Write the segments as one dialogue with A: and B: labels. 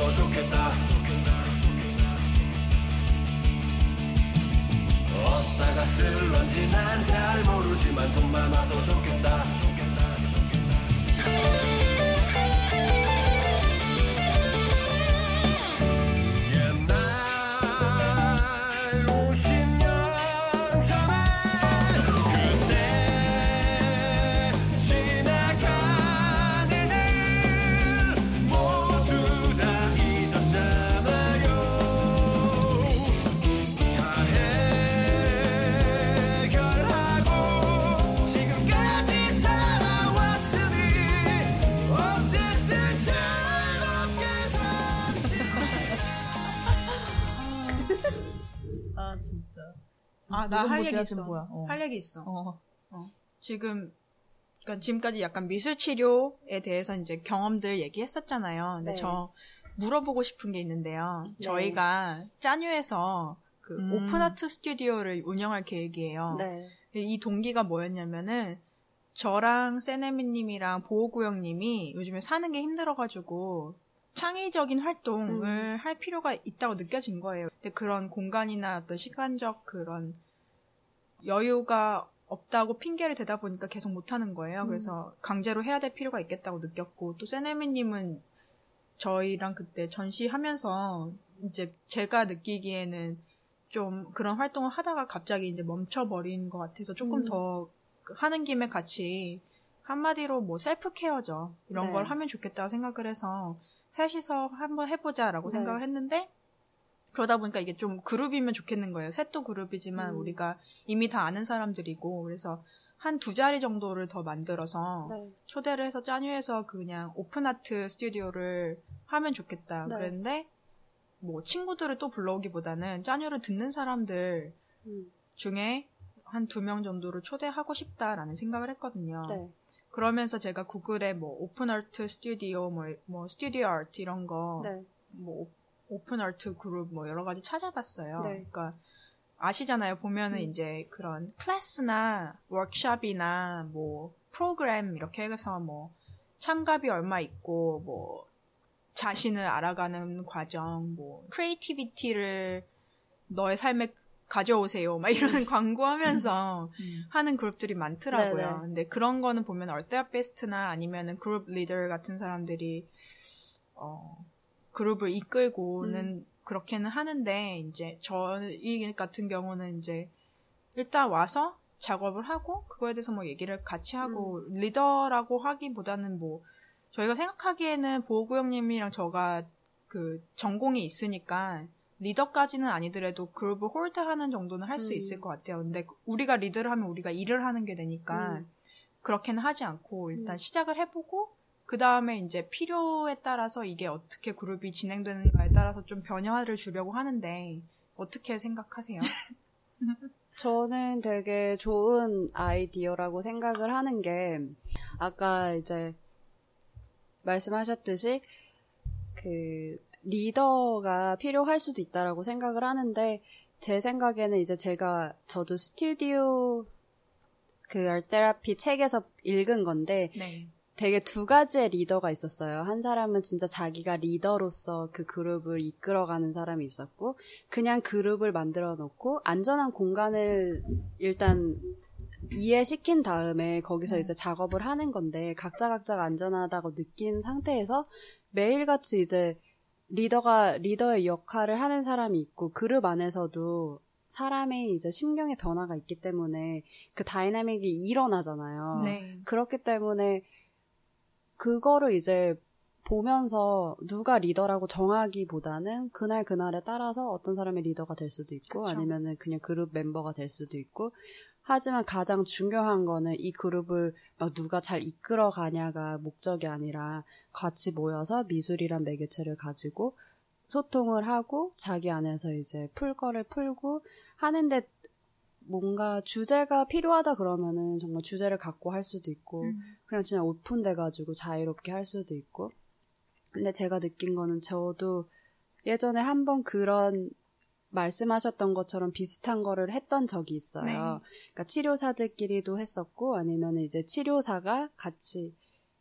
A: 많아서 좋겠다. 어디다가 쓸런지 난 잘 모르지만 돈 많아서 좋겠다 아,
B: 나 할 얘기 있어.
C: 뭐야? 어.
B: 할 얘기 있어.
C: 어.
B: 지금, 그러니까 지금까지 약간 미술 치료에 대해서 이제 경험들 얘기했었잖아요. 근데
D: 네.
B: 저 물어보고 싶은 게 있는데요.
D: 네.
B: 저희가 짜뉴에서 그
C: 음.
B: 오픈 아트 스튜디오를 운영할 계획이에요.
D: 네.
B: 이 동기가 뭐였냐면은 저랑 세네미님이랑 보호구역님이 요즘에 사는 게 힘들어가지고 창의적인 활동을 할 필요가 있다고 느껴진 거예요. 근데 그런 공간이나 어떤 시간적 그런 여유가 없다고 핑계를 대다 보니까 계속 못하는 거예요. 그래서 강제로 해야 될 필요가 있겠다고 느꼈고 또 세네미님은 저희랑 그때 전시하면서 이제 제가 느끼기에는 좀 그런 활동을 하다가 갑자기 이제 멈춰버린 것 같아서 조금
D: 음.
B: 더그 하는 김에 같이 한마디로 뭐 셀프 케어죠. 이런
D: 네.
B: 걸 하면 좋겠다고 생각을 해서 셋이서 한번 해보자라고
D: 네.
B: 생각을 했는데 그러다 보니까 이게 좀 그룹이면 좋겠는 거예요. 셋도 그룹이지만
D: 음.
B: 우리가 이미 다 아는 사람들이고 그래서 한 두 자리 정도를 더 만들어서
D: 네.
B: 초대를 해서 짜뉴에서 그냥 오픈 아트 스튜디오를 하면 좋겠다.
D: 네.
B: 그랬는데 뭐 친구들을 또 불러오기보다는 짜뉴를 듣는 사람들
D: 음.
B: 중에 한 두 명 정도를 초대하고 싶다라는 생각을 했거든요.
D: 네.
B: 그러면서 제가 구글에 뭐 오픈 아트 스튜디오 뭐, 뭐 스튜디오 아트 이런 거
D: 네.
B: 뭐 오픈 아트 그룹 뭐 여러 가지 찾아봤어요.
D: 네.
B: 그러니까 아시잖아요. 보면은
D: 음.
B: 이제 그런 클래스나 워크숍이나 뭐 프로그램 이렇게 해서 뭐 참가비 얼마 있고 뭐 자신을 알아가는 과정, 뭐 creativity를 너의 삶에 가져오세요. 막 이런 광고하면서
C: 음.
B: 하는 그룹들이 많더라고요.
D: 네네.
B: 근데 그런 거는 보면 art therapist나 아니면은 그룹 리더 같은 사람들이 어 그룹을 이끌고는 그렇게는 하는데 이제 저희 같은 경우는 이제 일단 와서 작업을 하고 그거에 대해서 뭐 얘기를 같이 하고 리더라고 하기보다는 뭐 저희가 생각하기에는 보호구역님이랑 저가 그 전공이 있으니까 리더까지는 아니더라도 그룹을 홀드하는 정도는 할수
D: 음.
B: 있을 것 같아요. 근데 우리가 리더를 하면 우리가 일을 하는 게 되니까
D: 음.
B: 그렇게는 하지 않고 일단
D: 음.
B: 시작을 해보고 그 다음에 이제 필요에 따라서 이게 어떻게 그룹이 진행되는가에 따라서 좀 변화를 주려고 하는데 어떻게 생각하세요?
D: 저는 되게 좋은 아이디어라고 생각을 하는 게, 아까 이제 말씀하셨듯이, 그, 리더가 필요할 수도 있다라고 생각을 하는데, 제 생각에는 이제 제가, 저도 스튜디오 그 알테라피 책에서 읽은 건데,
B: 네.
D: 되게 두 가지의 리더가 있었어요. 한 사람은 진짜 자기가 리더로서 그 그룹을 이끌어가는 사람이 있었고, 그냥 그룹을 만들어 놓고, 안전한 공간을 일단 이해시킨 다음에 거기서
B: 네.
D: 이제 작업을 하는 건데, 각자 각자가 안전하다고 느낀 상태에서 매일같이 이제 리더가, 리더의 역할을 하는 사람이 있고, 그룹 안에서도 사람의 이제 심경의 변화가 있기 때문에 그 dynamic이 일어나잖아요.
B: 네.
D: 그렇기 때문에 그거를 이제 보면서 누가 리더라고 정하기보다는 그날 그날에 따라서 어떤 사람이 리더가 될 수도 있고
B: 그쵸.
D: 아니면은 그냥 그룹 멤버가 될 수도 있고 하지만 가장 중요한 거는 이 그룹을 막 누가 잘 이끌어 가냐가 목적이 아니라 같이 모여서 미술이란 매개체를 가지고 소통을 하고 자기 안에서 이제 풀 거를 풀고 하는데 뭔가 주제가 필요하다 그러면은 정말 주제를 갖고 할 수도 있고
B: 음.
D: 그냥 진짜 오픈돼 가지고 자유롭게 할 수도 있고 근데 제가 느낀 거는 저도 예전에 한번 그런 말씀하셨던 것처럼 비슷한 거를 했던 적이 있어요.
B: 네.
D: 그러니까 치료사들끼리도 했었고 아니면 이제 치료사가 같이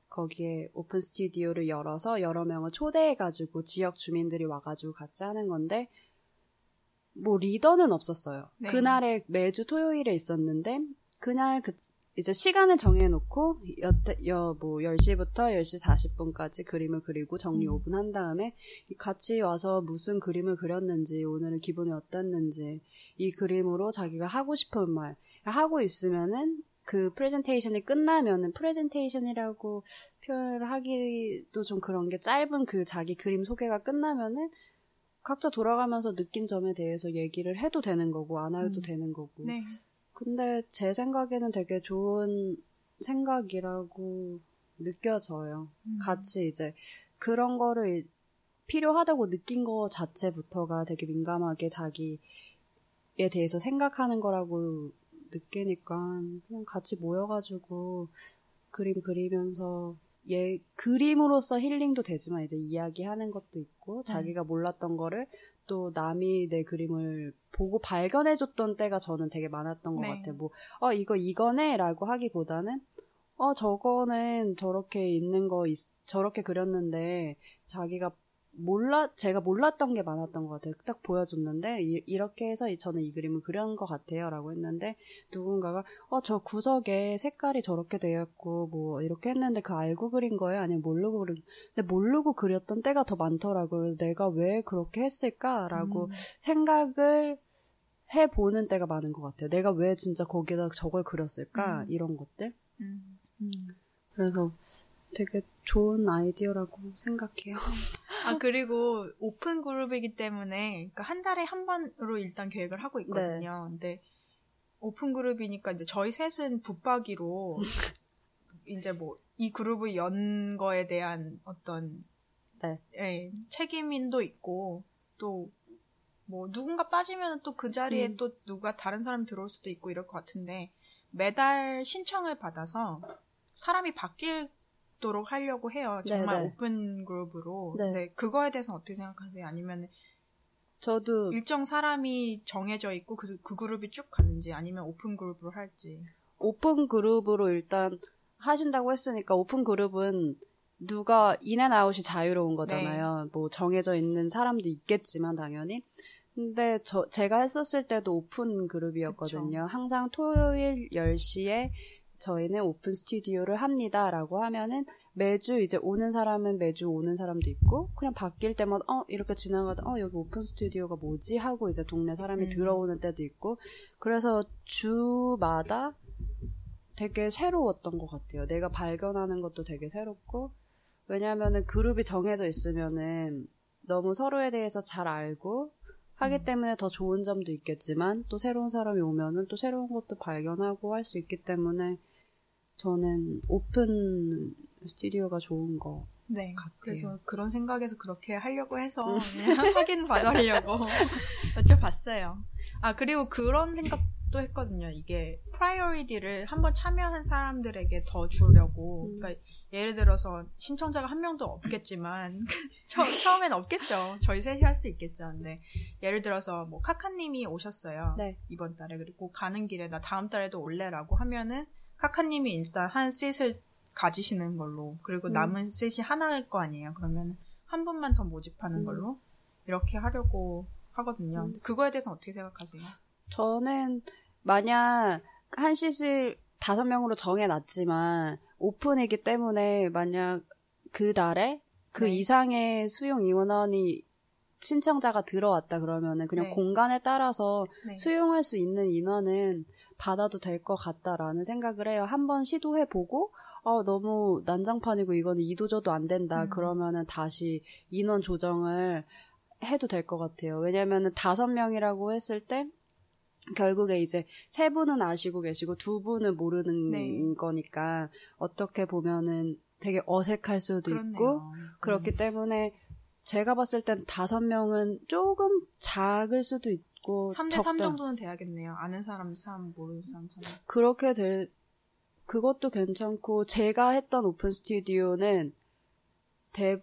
D: 거기에 오픈 스튜디오를 열어서 여러 명을 초대해 가지고 지역 주민들이 와 가지고 같이 하는 건데 뭐 리더는 없었어요.
B: 네.
D: 그날에 매주 토요일에 있었는데 그날 그 이제 시간을 정해놓고 여태 여뭐 10시부터 10시 40분까지 그림을 그리고 정리
C: 음.
D: 5분 한 다음에 이 같이 와서 무슨 그림을 그렸는지 오늘은 기분이 어땠는지 이 그림으로 자기가 하고 싶은 말 하고 있으면은 그 프레젠테이션이 끝나면은 프레젠테이션이라고 표현을 하기도 좀 그런 게 짧은 그 자기 그림 소개가 끝나면은 각자 돌아가면서 느낀 점에 대해서 얘기를 해도 되는 거고 안 해도
C: 음.
D: 되는 거고
B: 네.
D: 근데 제 생각에는 되게 좋은 생각이라고 느껴져요.
B: 음.
D: 같이 이제 그런 거를 필요하다고 느낀 거 자체부터가 되게 민감하게 자기에 대해서 생각하는 거라고 느끼니까 그냥 같이 모여가지고 그림 그리면서 예 그림으로써 힐링도 되지만 이제 이야기하는 것도 있고 자기가 몰랐던 거를 또 남이 내 그림을 보고 발견해줬던 때가 저는 되게 많았던 것
B: 네.
D: 같아요. 뭐, 어, 이거 이거네 라고 하기보다는, 어, 저거는 저렇게 있는 거, 있- 저렇게 그렸는데, 자기가 몰라, 제가 몰랐던 게 많았던 것 같아요. 딱 보여줬는데, 이, 렇게 해서 이- 저는 이 그림을 그린 것 같아요. 라고 했는데, 누군가가, 어, 저 구석에 색깔이 저렇게 되어 있고, 뭐, 이렇게 했는데, 그 알고 그린 거예요? 아니면 모르고 그린, 근데 모르고 그렸던 때가 더 많더라고요. 내가 왜 그렇게 했을까라고
C: 음.
D: 생각을 해 보는 때가 많은 것 같아요. 내가 왜 진짜 거기다 저걸 그렸을까?
B: 음.
D: 이런 것들.
B: 음.
C: 음.
D: 그래서 되게 좋은 아이디어라고 생각해요.
B: 아 그리고 오픈 그룹이기 때문에 그러니까 한 달에 한 번으로 일단 계획을 하고 있거든요.
D: 네.
B: 근데 오픈 그룹이니까 이제 저희 셋은 붙박이로 이제 뭐 이 그룹을 연 거에 대한 어떤
D: 네.
B: 예, 책임인도 있고 또 뭐 누군가 빠지면 또 그 자리에
D: 음.
B: 또 누가 다른 사람이 들어올 수도 있고 이럴 것 같은데 매달 신청을 받아서 사람이 바 뀌도록 하려고 해요. 정말
D: 네, 네.
B: 오픈 그룹으로.
D: 네.
B: 근데 그거에 대해서 어떻게 생각하세요? 아니면
D: 저도
B: 일정 사람이 정해져 있고 그, 그 그룹이 쭉 가는지 아니면 오픈 그룹으로 할지.
D: 오픈 그룹으로 일단 하신다고 했으니까 오픈 그룹은 누가 인앤아웃이 자유로운 거잖아요. 뭐 정해져 있는 사람도 있겠지만 당연히. 근데 저 제가 했었을 때도 오픈 그룹이었거든요. 항상 토요일 10시에 저희는 오픈 스튜디오를 합니다라고 하면은 매주 이제 오는 사람은 매주 오는 사람도 있고 그냥 바뀔 때마다 어 이렇게 지나가다 어 여기 오픈 스튜디오가 뭐지 하고 이제 동네 사람이
B: 음.
D: 들어오는 때도 있고 그래서 주마다 되게 새로웠던 것 같아요. 내가 발견하는 것도 되게 새롭고 왜냐하면은 그룹이 정해져 있으면은 너무 서로에 대해서 잘 알고 하기
B: 음.
D: 때문에 더 좋은 점도 있겠지만 또 새로운 사람이 오면은 또 새로운 것도 발견하고 할 수 있기 때문에 저는 오픈 스튜디오가 좋은 거.
B: 네.
D: 같아요.
B: 그래서 그런 생각에서 그렇게 하려고 해서
D: 음.
B: 확인 받으려고 여쭤봤어요. 아, 그리고 그런 생각도 했거든요. 이게 priority를 한번 참여한 사람들에게 더 주려고.
D: 음.
B: 그러니까 예를 들어서 신청자가 한 명도 없겠지만 처, 처음엔 없겠죠. 저희 셋이 할 수 있겠죠. 근데 예를 들어서 뭐 카카님이 오셨어요.
D: 네.
B: 이번 달에 그리고 가는 길에 나 다음 달에도 올래라고 하면은 카카님이 일단 한 셋을 가지시는 걸로 그리고
D: 음.
B: 남은 셋이 하나일 거 아니에요. 그러면 한 분만 더 모집하는
D: 음.
B: 걸로 이렇게 하려고 하거든요.
D: 음.
B: 그거에 대해서 어떻게 생각하세요?
D: 저는 만약 한 씻을 다섯 명으로 정해놨지만 오픈이기 때문에 만약 그 달에 그
B: 네.
D: 이상의 수용 인원이 신청자가 들어왔다 그러면은 그냥
B: 네.
D: 공간에 따라서
B: 네.
D: 수용할 수 있는 인원은 받아도 될 것 같다라는 생각을 해요. 한번 시도해 보고 어, 너무 난장판이고 이거는 이도저도 안 된다.
B: 음.
D: 그러면은 다시 인원 조정을 해도 될 것 같아요. 왜냐면은 다섯 명이라고 했을 때 결국에 이제 세 분은 아시고 계시고 두 분은 모르는
B: 네.
D: 거니까 어떻게 보면은 되게 어색할 수도 있고
B: 그렇네요.
D: 그렇기
B: 음.
D: 때문에 제가 봤을 땐 다섯 명은 조금 작을 수도 있고
B: 3대3
D: 적다.
B: 정도는 돼야겠네요. 아는 사람 3, 모르는 사람 3.
D: 그렇게 될 그것도 괜찮고 제가 했던 오픈 스튜디오는 대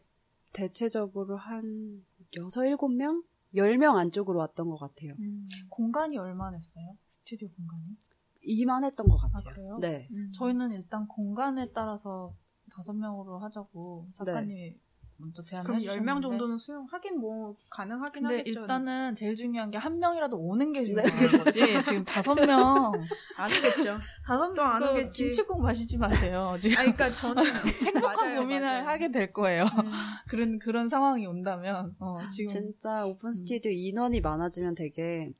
D: 대체적으로 한 여섯 일곱 명, 열명 안쪽으로 왔던 것 같아요.
B: 음.
C: 공간이 얼마나 했어요? 스튜디오 공간이?
D: 이만했던 것 같아요.
C: 아, 그래요?
D: 네.
B: 음.
C: 저희는 일단 공간에 따라서 다섯 명으로 하자고 작가님이 먼저 제안을
B: 그럼
C: 해주셨는데
B: 10명 정도는 수용하긴 뭐 가능하긴
C: 근데
B: 하겠죠.
C: 일단은 제일 중요한 게 한 명이라도 오는 게
D: 네.
C: 중요한 거지. 지금 다섯
B: 명안 오겠죠.
C: 다섯
B: 또안
C: 명
B: 오겠지.
C: 김치국 마시지 마세요. 지금
B: 아니, 그러니까 저는
C: 행복한
B: 맞아요,
C: 고민을
B: 맞아요.
C: 하게 될 거예요.
B: 음.
C: 그런 그런 상황이 온다면 어, 지금
D: 진짜 오픈 스튜디오 인원이 많아지면 되게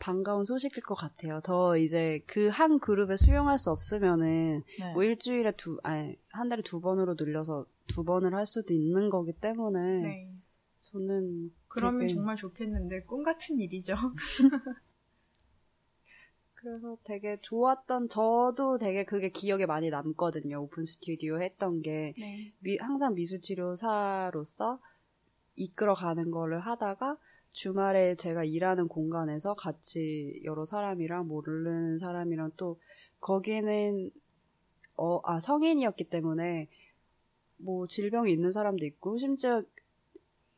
D: 반가운 소식일 것 같아요. 더 이제 그 한 그룹에 수용할 수 없으면은
C: 네.
D: 뭐 일주일에 두, 아니, 한 달에 두 번으로 늘려서 두 번을 할 수도 있는 거기 때문에
B: 네.
D: 저는
B: 그러면
D: 되게-
B: 정말 좋겠는데 꿈 같은 일이죠.
D: 그래서 되게 좋았던 저도 되게 그게 기억에 많이 남거든요. 오픈 스튜디오 했던 게
B: 네.
D: 미- 항상 미술 치료사로서 이끌어가는 거를 하다가 주말에 제가 일하는 공간에서 같이 여러 사람이랑 모르는 사람이랑 또 거기는 어, 아 성인이었기 때문에 뭐 질병이 있는 사람도 있고 심지어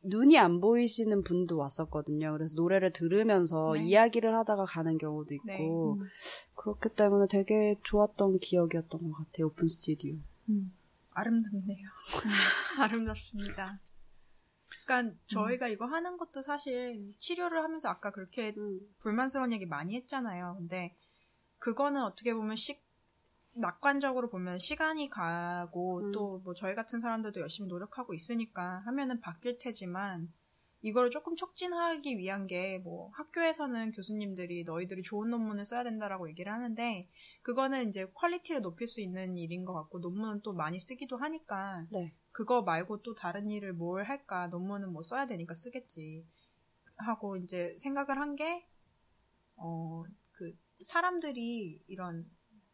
D: 눈이 안 보이시는 분도 왔었거든요. 그래서 노래를 들으면서
B: 네.
D: 이야기를 하다가 가는 경우도 있고
B: 네.
C: 음.
D: 그렇기 때문에 되게 좋았던 기억이었던 것 같아요. 오픈 스튜디오.
C: 음.
B: 아름답네요. 아름답습니다. 그러니까 저희가 이거 하는 것도 사실 치료를 하면서 아까 그렇게 불만스러운 얘기 많이 했잖아요. 근데 그거는 어떻게 보면 시, 낙관적으로 보면 시간이 가고
D: 음.
B: 또뭐 저희 같은 사람들도 열심히 노력하고 있으니까 하면은 바뀔 테지만 이거를 조금 촉진하기 위한 게 뭐 학교에서는 교수님들이 너희들이 좋은 논문을 써야 된다라고 얘기를 하는데 그거는 이제 quality를 높일 수 있는 일인 것 같고 논문은 또 많이 쓰기도 하니까
D: 네.
B: 그거 말고 또 다른 일을 뭘 할까 논문은 뭐 써야 되니까 쓰겠지 하고 이제 생각을 한 게 어 그 사람들이 이런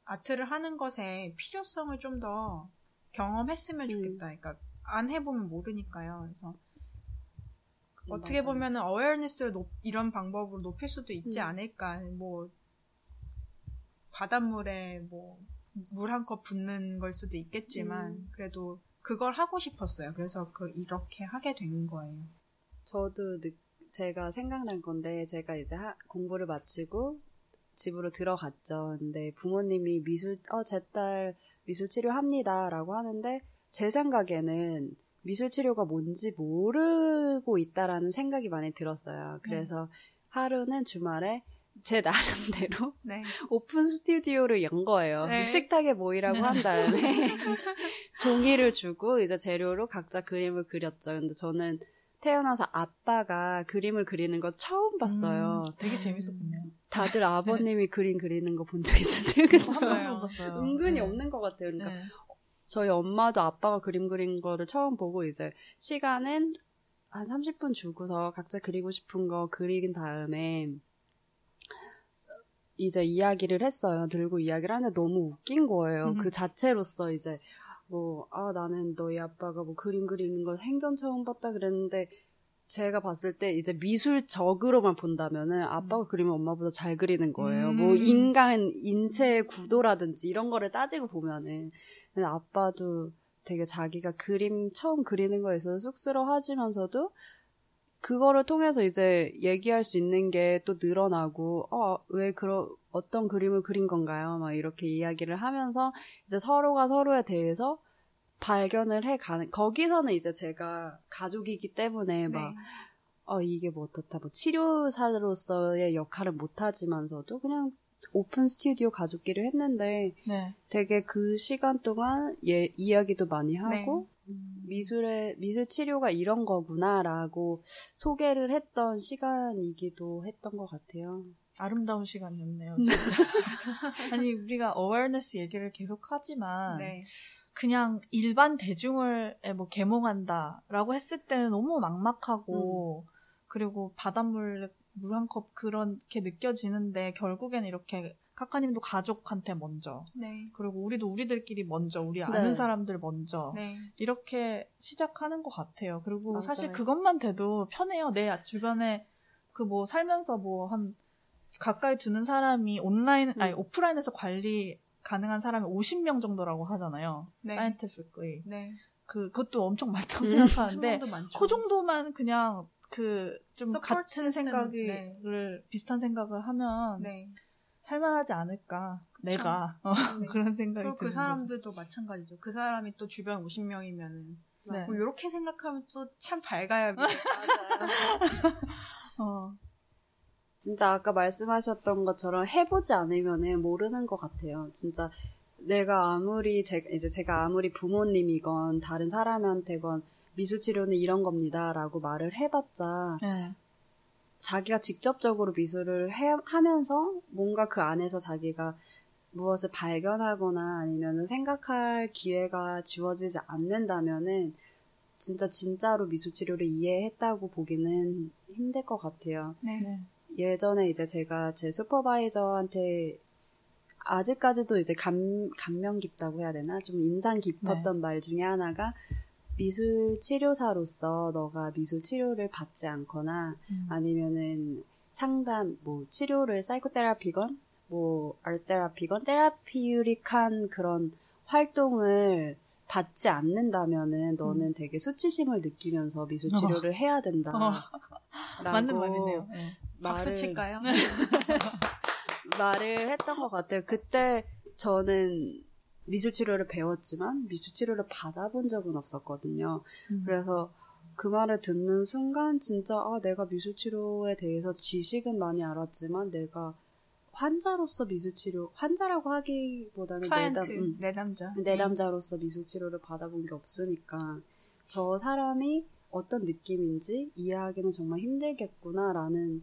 B: art를 하는 것의 필요성을 좀 더 경험했으면
D: 음.
B: 좋겠다. 그러니까 안 해보면 모르니까요. 그래서 어떻게
D: 맞아요.
B: 보면은 awareness를 높- 이런 방법으로 높일 수도 있지
D: 음.
B: 않을까. 뭐 바닷물에 뭐 물 한 컵 붓는 걸 수도 있겠지만
D: 음.
B: 그래도 그걸 하고 싶었어요. 그래서 그 이렇게 하게 된 거예요.
D: 저도 느- 제가 생각난 건데 제가 이제 하- 공부를 마치고 집으로 들어갔죠. 근데 부모님이 미술 어 제 딸 미술 치료합니다 라고 하는데 제 생각에는 미술 치료가 뭔지 모르고 있다라는 생각이 많이 들었어요. 그래서 하루는 주말에 제 나름대로
B: 네.
D: 오픈 스튜디오를 연 거예요.
B: 네.
D: 식탁에 모이라고 한 다음에 종이를 주고 이제 재료로 각자 그림을 그렸죠. 근데 저는 태어나서 아빠가 그림을 그리는 거 처음 봤어요.
C: 음, 되게 재밌었군요.
D: 다들 아버님이 그림 그리는 거 본 적 있으세요?
C: 봤어요.
D: 은근히
C: 네.
D: 없는 것 같아요. 그러니까
C: 네.
D: 저희 엄마도 아빠가 그림 그린 거를 처음 보고 이제 시간은 한 30분 주고서 각자 그리고 싶은 거 그린 다음에 이제 이야기를 했어요. 들고 이야기를 하는데 너무 웃긴 거예요.
B: 음.
D: 그 자체로서 이제 뭐, 아, 나는 너희 아빠가 뭐 그림 그리는 거 생전 처음 봤다 그랬는데 제가 봤을 때 이제 미술적으로만 본다면은 아빠가 그리면 엄마보다 잘 그리는 거예요.
B: 음.
D: 뭐 인간 인체의 구도라든지 이런 거를 따지고 보면은 근데 아빠도 되게 자기가 그림 처음 그리는 거에 있어서 쑥스러워하지만서도 그거를 통해서 이제 얘기할 수 있는 게 또 늘어나고 어왜 그런 어떤 그림을 그린 건가요? 막 이렇게 이야기를 하면서 이제 서로가 서로에 대해서 발견을 해 가는 거기서는 이제 제가 가족이기 때문에 막
B: 네.
D: 어, 이게 뭐 어떻다, 뭐, 치료사로서의 역할을 못하지만서도 그냥 오픈 스튜디오 가족끼리 했는데
C: 네.
D: 되게 그 시간 동안 예, 이야기도 많이 하고
B: 네.
D: 미술의, 미술 치료가 이런 거구나라고 소개를 했던 시간이기도 했던 것 같아요.
C: 아름다운 시간이었네요. 진짜. 아니 우리가 어웨어네스 얘기를 계속 하지만
B: 네.
C: 그냥 일반 대중을 뭐 계몽한다라고 했을 때는 너무 막막하고 그리고 바닷물 물 한 컵 그렇게 느껴지는데 결국에는 이렇게 카카님도 가족한테 먼저
B: 네.
C: 그리고 우리도 우리들끼리 먼저 우리 아는
D: 네.
C: 사람들 먼저
B: 네.
C: 이렇게 시작하는 것 같아요. 그리고
D: 맞아요.
C: 사실 그것만 돼도 편해요. 내 주변에 그 뭐 살면서 뭐 한 가까이 두는 사람이 온라인 아니
D: 음.
C: 오프라인에서 관리 가능한 사람이 50명 정도라고 하잖아요.
B: 네.
C: 사이언티픽이
B: 네.
C: 그 그것도 엄청 많다고
D: 음.
C: 생각하는데. 그 정도만 그냥 그 좀 같은
B: 시스템,
C: 생각을
B: 네.
C: 비슷한 생각을 하면
B: 네.
C: 살만하지 않을까 내가 어,
B: 네.
C: 그런 생각이
B: 그리고 그 사람들도 마찬가지죠. 그 사람이 또 주변 50명이면은
C: 거죠. 네.
B: 뭐 이렇게 생각하면 또 참 밝아야 미-
D: 맞아요.
C: 어,
D: 진짜 아까 말씀하셨던 것처럼 해보지 않으면은 모르는 것 같아요. 진짜 내가 아무리 제, 이제 제가 아무리 부모님이건 다른 사람한테건 미술 치료는 이런 겁니다라고 말을 해봤자
C: 네.
D: 자기가 직접적으로 미술을 해- 하면서 뭔가 그 안에서 자기가 무엇을 발견하거나 아니면 생각할 기회가 주어지지 않는다면은 진짜 진짜로 미술 치료를 이해했다고 보기는 힘들 것 같아요.
B: 네.
C: 네.
D: 예전에 이제 제가 제 슈퍼바이저한테 아직까지도 이제 감, 감명 깊다고 해야 되나? 좀 인상 깊었던 말 중에 하나가 미술 치료사로서 너가 미술 치료를 받지 않거나
C: 음.
D: 아니면은 상담, 뭐 치료를 사이코테라피건, 뭐 알테라피건, 테라피유릭한 그런 활동을 받지 않는다면은 너는 되게 수치심을 느끼면서 미술
C: 어.
D: 치료를 해야 된다.
C: 어. 맞는 말이네요. 네.
B: 박수
D: 말을-
B: 칠까요?
D: 말을 했던 것 같아요. 그때 저는 미술 치료를 배웠지만 미술 치료를 받아본 적은 없었거든요.
C: 음.
D: 그래서 그 말을 듣는 순간 진짜 아 내가 미술 치료에 대해서 지식은 많이 알았지만 내가 환자로서 미술 치료 환자라고 하기보다는 내담, 음,
B: 내담자.
D: 내담자로서 미술 치료를 받아본 게 없으니까 저 사람이 어떤 느낌인지 이해하기는 정말 힘들겠구나라는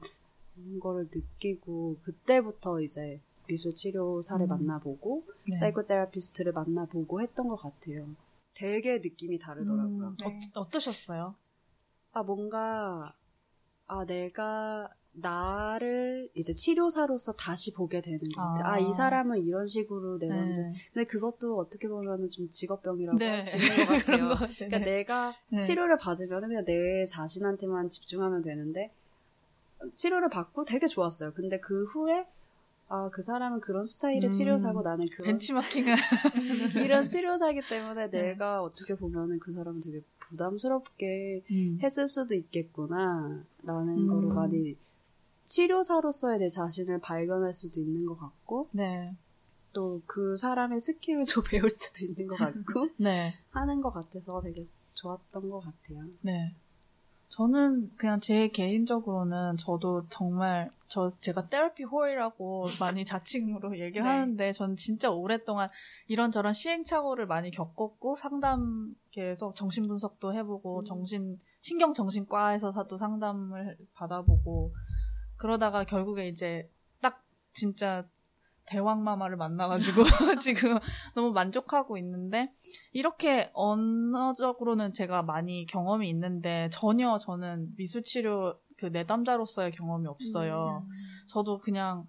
D: 거를 느끼고 그때부터 이제 미술 치료사를
C: 음.
D: 만나보고
C: 네.
D: psychotherapist를 만나보고 했던 것 같아요. 되게 느낌이 다르더라고요.
C: 음,
B: 네.
C: 어, 어떠셨어요?
D: 아 뭔가 아 내가 나를 이제 치료사로서 다시 보게 되는 것 같아요.
C: 아.
D: 아 이 사람은 이런 식으로 내가
C: 네.
D: 근데 그것도 어떻게 보면 좀 직업병이라고
C: 네.
D: 할수 있는 것
C: 그런
D: 같아요.
C: 것.
D: 그러니까 내가
C: 네.
D: 치료를 받으면 그냥 내 자신한테만 집중하면 되는데 치료를 받고 되게 좋았어요. 근데 그 후에 아 그 사람은 그런 스타일의
C: 음.
D: 치료사고 나는 그런
C: 벤치마킹을
D: 이런 치료사기 때문에
C: 네.
D: 내가 어떻게 보면은 그 사람은 되게 부담스럽게
C: 음.
D: 했을 수도 있겠구나라는
C: 음.
D: 거를 많이 치료사로서의 내 자신을 발견할 수도 있는 것 같고
C: 네.
D: 또 그 사람의 skill을 좀 배울 수도 있는 것 같고
C: 네.
D: 하는 것 같아서 되게 좋았던 것 같아요.
C: 네. 저는 그냥 제 개인적으로는 저도 정말 저 제가 테라피 호이라고 많이 자칭으로 얘기를
B: 네.
C: 하는데 전 진짜 오랫동안 이런저런 시행착오를 많이 겪었고 상담계에서 정신 분석도 해보고
D: 음.
C: 정신 신경 정신과에서도 상담을 받아보고 그러다가 결국에 이제 딱 진짜 대왕마마를 만나가지고 지금 너무 만족하고 있는데 이렇게 언어적으로는 제가 많이 경험이 있는데 전혀 저는 미술치료 그 내담자로서의 경험이 없어요. 저도 그냥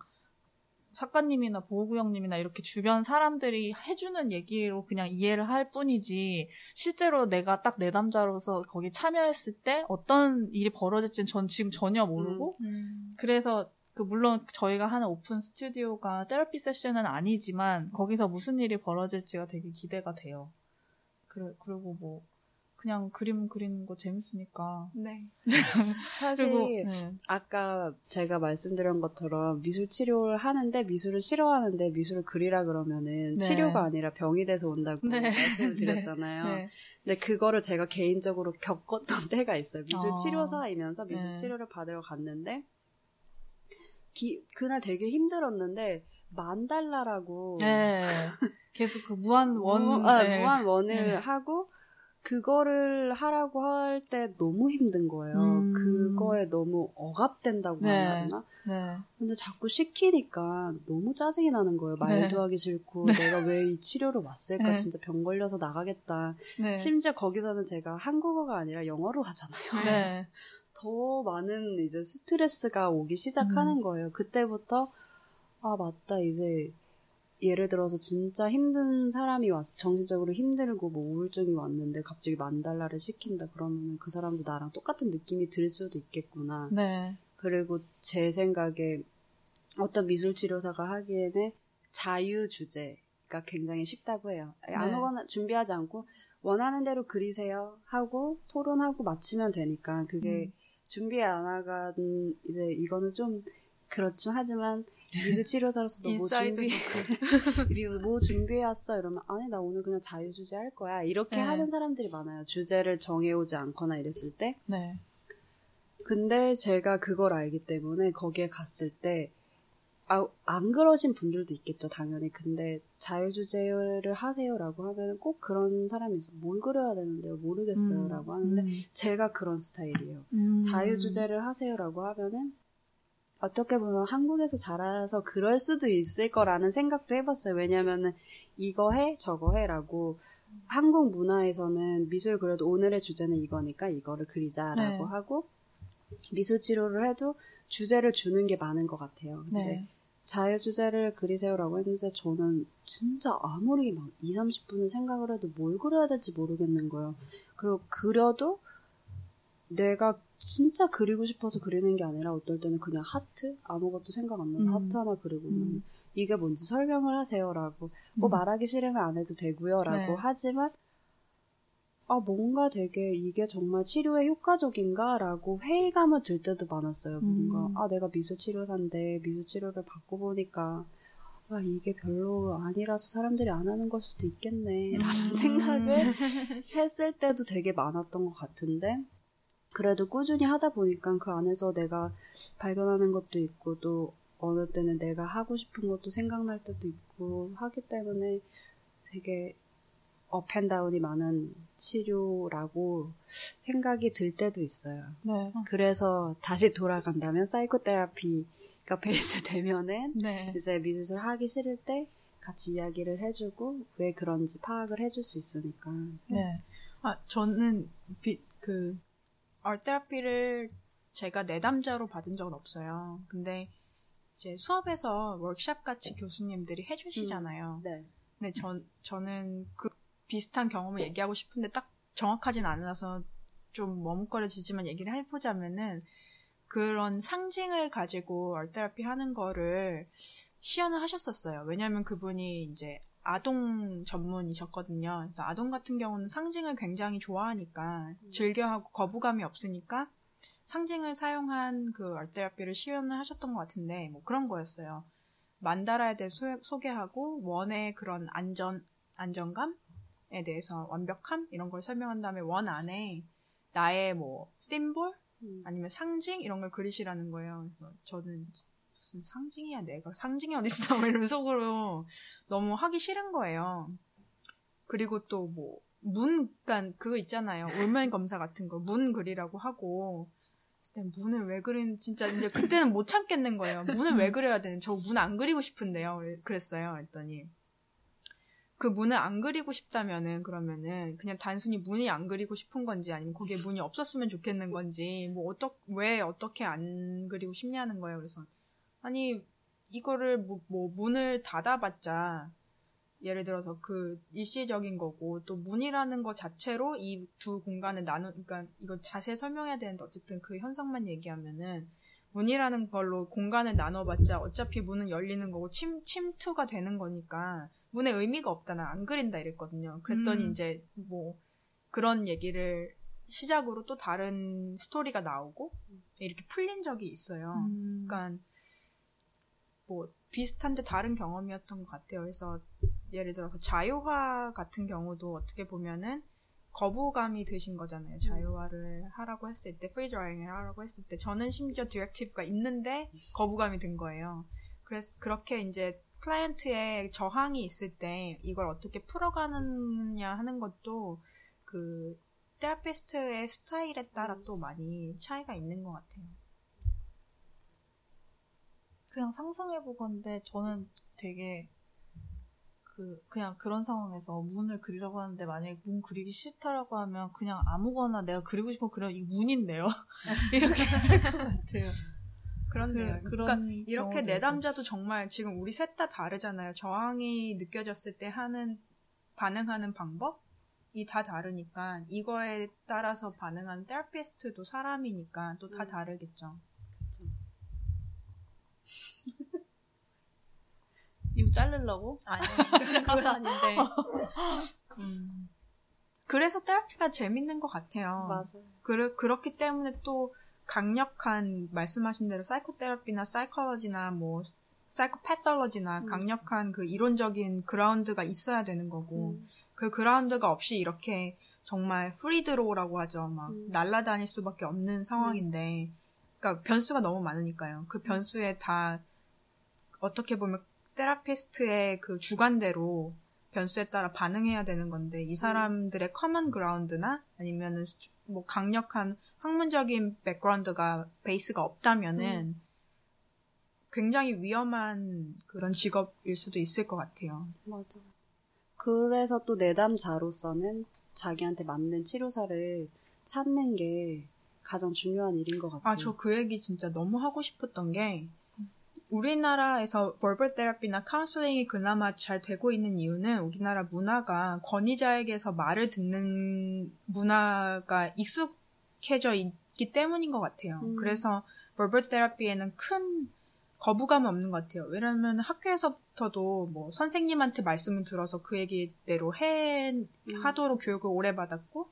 C: 작가님이나 보호구역님이나 이렇게 주변 사람들이 해주는 얘기로 그냥 이해를 할 뿐이지 실제로 내가 딱 내담자로서 거기 참여했을 때 어떤 일이 벌어질지는 전 지금 전혀 모르고
B: 음.
C: 그래서 그 물론 저희가 하는 오픈 스튜디오가 테라피 세션은 아니지만 거기서 무슨 일이 벌어질지가 되게 기대가 돼요. 그래, 그리고 뭐 그냥 그림 그리는 거 재밌으니까.
B: 네.
D: 사실
C: 그리고 네.
D: 아까 제가 말씀드린 것처럼 미술 치료를 하는데 미술을 싫어하는데 미술을 그리라 그러면은
C: 네.
D: 치료가 아니라 병이 돼서 온다고
C: 네.
D: 말씀을
C: 네.
D: 드렸잖아요.
C: 네.
D: 근데 그거를 제가 개인적으로 겪었던 때가 있어요. 미술
C: 어.
D: 치료사이면서 미술
C: 네.
D: 치료를 받으러 갔는데 기- 그날 되게 힘들었는데 만달라라고
C: 네. 계속 그 무한 원,
D: 무, 아,
C: 네.
D: 무한 원을
C: 네.
D: 하고 그거를 하라고 할 때 너무 힘든 거예요.
C: 음.
D: 그거에 너무 억압된다고
C: 네.
D: 해야 하나?
C: 네.
D: 근데 자꾸 시키니까 너무 짜증이 나는 거예요. 말도
C: 네.
D: 하기 싫고
C: 네.
D: 내가 왜 이 치료를 왔을까?
C: 네.
D: 진짜 병 걸려서 나가겠다.
C: 네.
D: 심지어 거기서는 제가 한국어가 아니라 영어로 하잖아요.
C: 네.
D: 더 많은 이제 스트레스가 오기 시작하는
C: 음.
D: 거예요. 그때부터 아 맞다 이제 예를 들어서 진짜 힘든 사람이 왔어 정신적으로 힘들고 뭐 우울증이 왔는데 갑자기 만달라를 시킨다 그러면 그 사람도 나랑 똑같은 느낌이 들 수도 있겠구나.
C: 네.
D: 그리고 제 생각에 어떤 미술 치료사가 하기에는 자유 주제가 굉장히 쉽다고 해요.
C: 네.
D: 아무거나 준비하지 않고 원하는 대로 그리세요 하고 토론하고 마치면 되니까 그게
C: 음.
D: 준비 안 하간 이제 이거는 좀 그렇죠 하지만 미술 치료사로서 너뭐
C: inside
D: 준비 그리고 뭐 준비해왔어 이러면 아니 나 오늘 그냥 자유 주제 할 거야 이렇게
C: 네.
D: 하는 사람들이 많아요 주제를 정해오지 않거나 이랬을 때
C: 네.
D: 근데 제가 그걸 알기 때문에 거기에 갔을 때, 아, 안 그러신 분들도 있겠죠, 당연히. 근데 자유주제를 하세요라고 하면 꼭 그런 사람이 있어요. 뭘 그려야 되는데요? 모르겠어요.
C: 음,
D: 라고 하는데,
C: 음.
D: 제가 그런 스타일이에요.
C: 음.
D: 자유주제를 하세요라고 하면은, 어떻게 보면 한국에서 자라서 그럴 수도 있을 거라는 생각도 해봤어요. 왜냐면은, 이거 해, 저거 해라고, 한국 문화에서는 미술 그려도 오늘의 주제는 이거니까 이거를 그리자라고
C: 네.
D: 하고, 미술 치료를 해도 주제를 주는 게 많은 것 같아요. 근데
C: 네.
D: 자유 주제를 그리세요라고 했는데 저는 진짜 아무리 막 2, 30분을 생각을 해도 뭘 그려야 될지 모르겠는 거예요. 그리고 그려도 내가 진짜 그리고 싶어서 그리는 게 아니라 어떨 때는 그냥 하트 아무것도 생각 안 나서
C: 음.
D: 하트 하나 그리고
C: 음.
D: 이게 뭔지 설명을 하세요라고 뭐
C: 음.
D: 말하기 싫으면 안 해도 되고요라고
C: 네.
D: 하지만 아 뭔가 되게 이게 정말 치료에 효과적인가라고 회의감을 들 때도 많았어요. 뭔가
C: 음.
D: 아 내가 미술 치료사인데 미술 치료를 받고 보니까 아 이게 별로 아니라서 사람들이 안 하는 걸 수도 있겠네 라는
C: 음.
D: 생각을 했을 때도 되게 많았던 것 같은데 그래도 꾸준히 하다 보니까 그 안에서 내가 발견하는 것도 있고 또 어느 때는 내가 하고 싶은 것도 생각날 때도 있고 하기 때문에 되게 up and down이 많은 치료라고 생각이 들 때도 있어요.
C: 네.
D: 그래서 다시 돌아간다면 psychotherapy가 base 되면은
C: 네.
D: 이제 미술 하기 싫을 때 같이 이야기를 해주고 왜 그런지 파악을 해줄 수 있으니까.
C: 네.
B: 아, 저는 비, 그 얼테라피를 제가 내담자로 받은 적은 없어요. 근데 이제 수업에서 워크샵 같이 교수님들이 해주시잖아요.
D: 네.
B: 근데 전 저는 그 비슷한 경험을 얘기하고 싶은데 딱 정확하진 않아서 좀 머뭇거려지지만 얘기를 해보자면은 그런 상징을 가지고 얼테라피 하는 거를 시연을 하셨었어요. 왜냐하면 그분이 이제 아동 전문이셨거든요. 그래서 아동 같은 경우는 상징을 굉장히 좋아하니까 즐겨하고 거부감이 없으니까 상징을 사용한 그 얼테라피를 시연을 하셨던 것 같은데 뭐 그런 거였어요. 만다라에 대해 소, 소개하고 원의 그런 안전 안정감 에 대해서 완벽함 이런 걸 설명한 다음에 원 안에 나의 뭐 심볼
D: 음.
B: 아니면 상징 이런 걸 그리시라는 거예요. 그래서 저는 무슨 상징이야 내가 상징이 어딨어 뭐 이런 속으로 너무 하기 싫은 거예요. 그리고 또 뭐 문, 그러니까 그거 있잖아요. 울면 검사 같은 거 문 그리라고 하고 그때 문을 왜 그리는 진짜 이제 그때는 못 참겠는 거예요. 문을 왜 그려야 되는? 저 문 안 그리고 싶은데요. 그랬어요. 그랬더니 그 문을 안 그리고 싶다면은 그러면은 그냥 단순히 문이 안 그리고 싶은 건지 아니면 거기에 문이 없었으면 좋겠는 건지 뭐 어떻 왜 어떻게 안 그리고 싶냐는 거예요. 그래서 아니 이거를 뭐, 뭐 문을 닫아봤자 예를 들어서 그 일시적인 거고 또 문이라는 것 자체로 이 두 공간을 나누 그러니까 이거 자세히 설명해야 되는데 어쨌든 그 현상만 얘기하면은 문이라는 걸로 공간을 나눠봤자 어차피 문은 열리는 거고 침 침투가 되는 거니까 문에 의미가 없다 나안 그린다 이랬거든요. 그랬더니
C: 음.
B: 이제 뭐 그런 얘기를 시작으로 또 다른 스토리가 나오고 이렇게 풀린 적이 있어요.
C: 음.
B: 그러니까 뭐 비슷한데 다른 경험이었던 것 같아요. 그래서 예를 들어서 자유화 같은 경우도 어떻게 보면은 거부감이 드신 거잖아요. 자유화를 하라고 했을 때, free drawing을 하라고 했을 때, 저는 심지어 directive가 있는데 거부감이 든 거예요. 그래서 그렇게 이제 client의 저항이 있을 때 이걸 어떻게 풀어가느냐 하는 것도 그 테라피스트의 스타일에 따라 또 많이 차이가 있는 것 같아요.
C: 그냥 상상해보건데 저는 되게 그 그냥 그런 상황에서 문을 그리라고 하는데 만약에 문 그리기 싫다라고 하면 그냥 아무거나 내가 그리고 싶은 그려 이 문인데요 이렇게 할 것 같아요.
B: 그렇네요.
C: 그- 그런
B: 이렇게 내담자도 정말 지금 우리 셋 다 다르잖아요. 저항이 느껴졌을 때 하는 반응하는 방법이 다 다르니까 이거에 따라서 반응하는 테라피스트도 사람이니까 또다
D: 음.
B: 다르겠죠.
C: 이거 자르려고?
B: 아니 그건 아닌데. 음. 그래서 테라피가 재밌는 것 같아요.
D: 맞아요.
B: 그, 그렇기 때문에 또 강력한 말씀하신 대로 사이코테라피나 사이콜로지나 뭐 사이코패톨로지나
D: 음.
B: 강력한 그 이론적인 ground가 있어야 되는 거고
D: 음.
B: 그 ground가 없이 이렇게 정말 free draw라고 하죠. 막
D: 음.
B: 날아다닐 수밖에 없는 상황인데, 그러니까 변수가 너무 많으니까요. 그 변수에 다 어떻게 보면 therapist의 그 주관대로 변수에 따라 반응해야 되는 건데 이 사람들의 common ground나 아니면은 뭐 강력한 학문적인 background가 base가 없다면은 굉장히 위험한 그런 직업일 수도 있을 것 같아요.
D: 맞아. 그래서 또 내담자로서는 자기한테 맞는 치료사를 찾는 게 가장 중요한 일인 것 같아요.
B: 아, 저 그 얘기 진짜 너무 하고 싶었던 게, 우리나라에서 verbal therapy나 카운슬링이 그나마 잘 되고 있는 이유는 우리나라 문화가 권위자에게서 말을 듣는 문화가 익숙 해져 있기 때문인 것 같아요.
D: 음.
B: 그래서 벌벌 테라피에는 큰 거부감 없는 것 같아요. 왜냐면 학교에서부터도 뭐 선생님한테 말씀을 들어서 그 얘기대로 해
D: 음.
B: 하도록 교육을 오래 받았고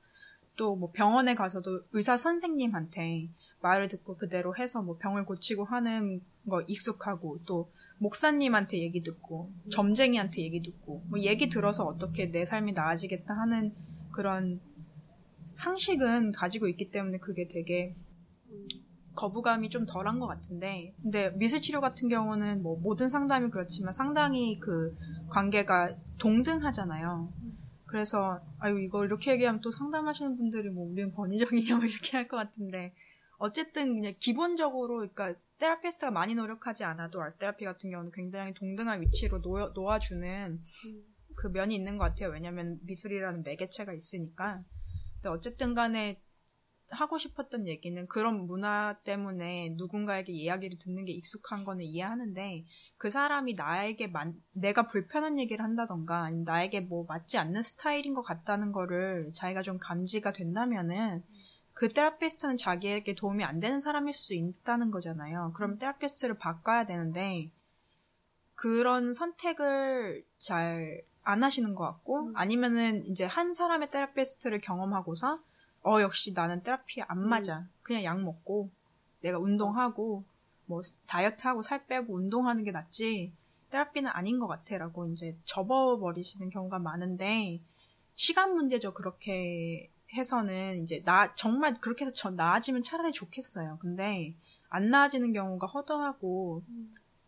B: 또 뭐 병원에 가서도 의사 선생님한테 말을 듣고 그대로 해서 뭐 병을 고치고 하는 거 익숙하고 또 목사님한테 얘기 듣고 점쟁이한테 얘기 듣고 뭐 얘기 들어서 어떻게 내 삶이 나아지겠다 하는 그런 상식은 가지고 있기 때문에 그게 되게 거부감이 좀 덜한 것 같은데 근데 미술치료 같은 경우는 뭐 모든 상담이 그렇지만 상당히 그 관계가 동등하잖아요. 그래서 아유 이거 이렇게 얘기하면 또 상담하시는 분들이 뭐 우리는 권위적이냐 뭐 이렇게 할 것 같은데 어쨌든 그냥 기본적으로 그러니까 테라피스트가 많이 노력하지 않아도 알 테라피 같은 경우는 굉장히 동등한 위치로 놓여, 놓아주는 그 면이 있는 것 같아요. 왜냐하면 미술이라는 매개체가 있으니까. 근데 어쨌든 간에 하고 싶었던 얘기는 그런 문화 때문에 누군가에게 이야기를 듣는 게 익숙한 거는 이해하는데 그 사람이 나에게 만, 내가 불편한 얘기를 한다던가 아니면 나에게 뭐 맞지 않는 스타일인 것 같다는 거를 자기가 좀 감지가 된다면은 그 테라피스트는 자기에게 도움이 안 되는 사람일 수 있다는 거잖아요. 그럼 테라피스트를 바꿔야 되는데 그런 선택을 잘 안 하시는 것 같고 아니면은 이제 한 사람의 테라피스트를 경험하고서 어 역시 나는 테라피 안 맞아. 그냥 약 먹고 내가 운동하고 뭐 다이어트하고 살 빼고 운동하는 게 낫지. 테라피는 아닌 것 같아라고 이제 접어버리시는 경우가 많은데 시간 문제죠. 그렇게 해서는 이제 나 정말 그렇게 해서 저 나아지면 차라리 좋겠어요. 근데 안 나아지는 경우가 허다하고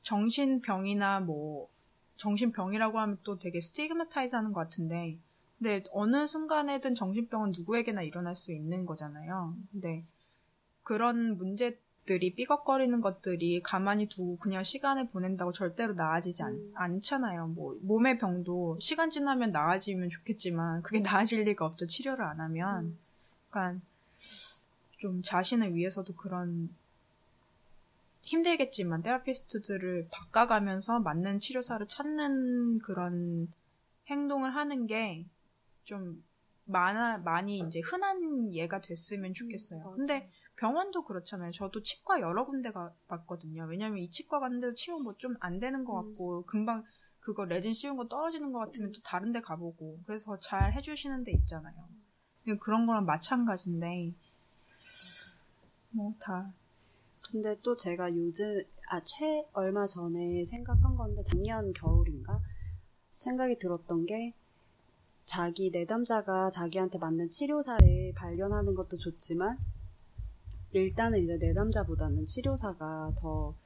B: 정신병이나 뭐 정신병이라고 하면 또 되게 stigmatize 하는 것 같은데 근데 어느 순간에든 정신병은 누구에게나 일어날 수 있는 거잖아요. 근데 그런 문제들이 삐걱거리는 것들이 가만히 두고 그냥 시간을 보낸다고 절대로 나아지지 않,
D: 음.
B: 않 잖아요. 뭐 몸의 병도 시간 지나면 나아지면 좋겠지만 그게 나아질 리가 없죠. 치료를 안 하면. 그러니까 좀 자신을 위해서도 그런 힘들겠지만 테라피스트들을 바꿔가면서 맞는 치료사를 찾는 그런 행동을 하는 게 좀 많아 많이 이제 흔한 예가 됐으면 좋겠어요.
D: 맞아요.
B: 근데 병원도 그렇잖아요. 저도 치과 여러 군데 가 봤거든요. 왜냐면 이 치과 갔는데도 치료 뭐 좀 안 되는 것 같고 금방 그거 레진 씌운 거 떨어지는 것 같으면 또 다른 데 가보고 그래서 잘 해주시는 데 있잖아요. 그런 거랑 마찬가지인데 뭐 다
D: 근데 또 제가 요즘 아 최 얼마 전에 생각한 건데 작년 겨울인가? 생각이 들었던 게 자기 내담자가 자기한테 맞는 치료사를 발견하는 것도 좋지만 일단은 이제 내담자보다는 치료사가 더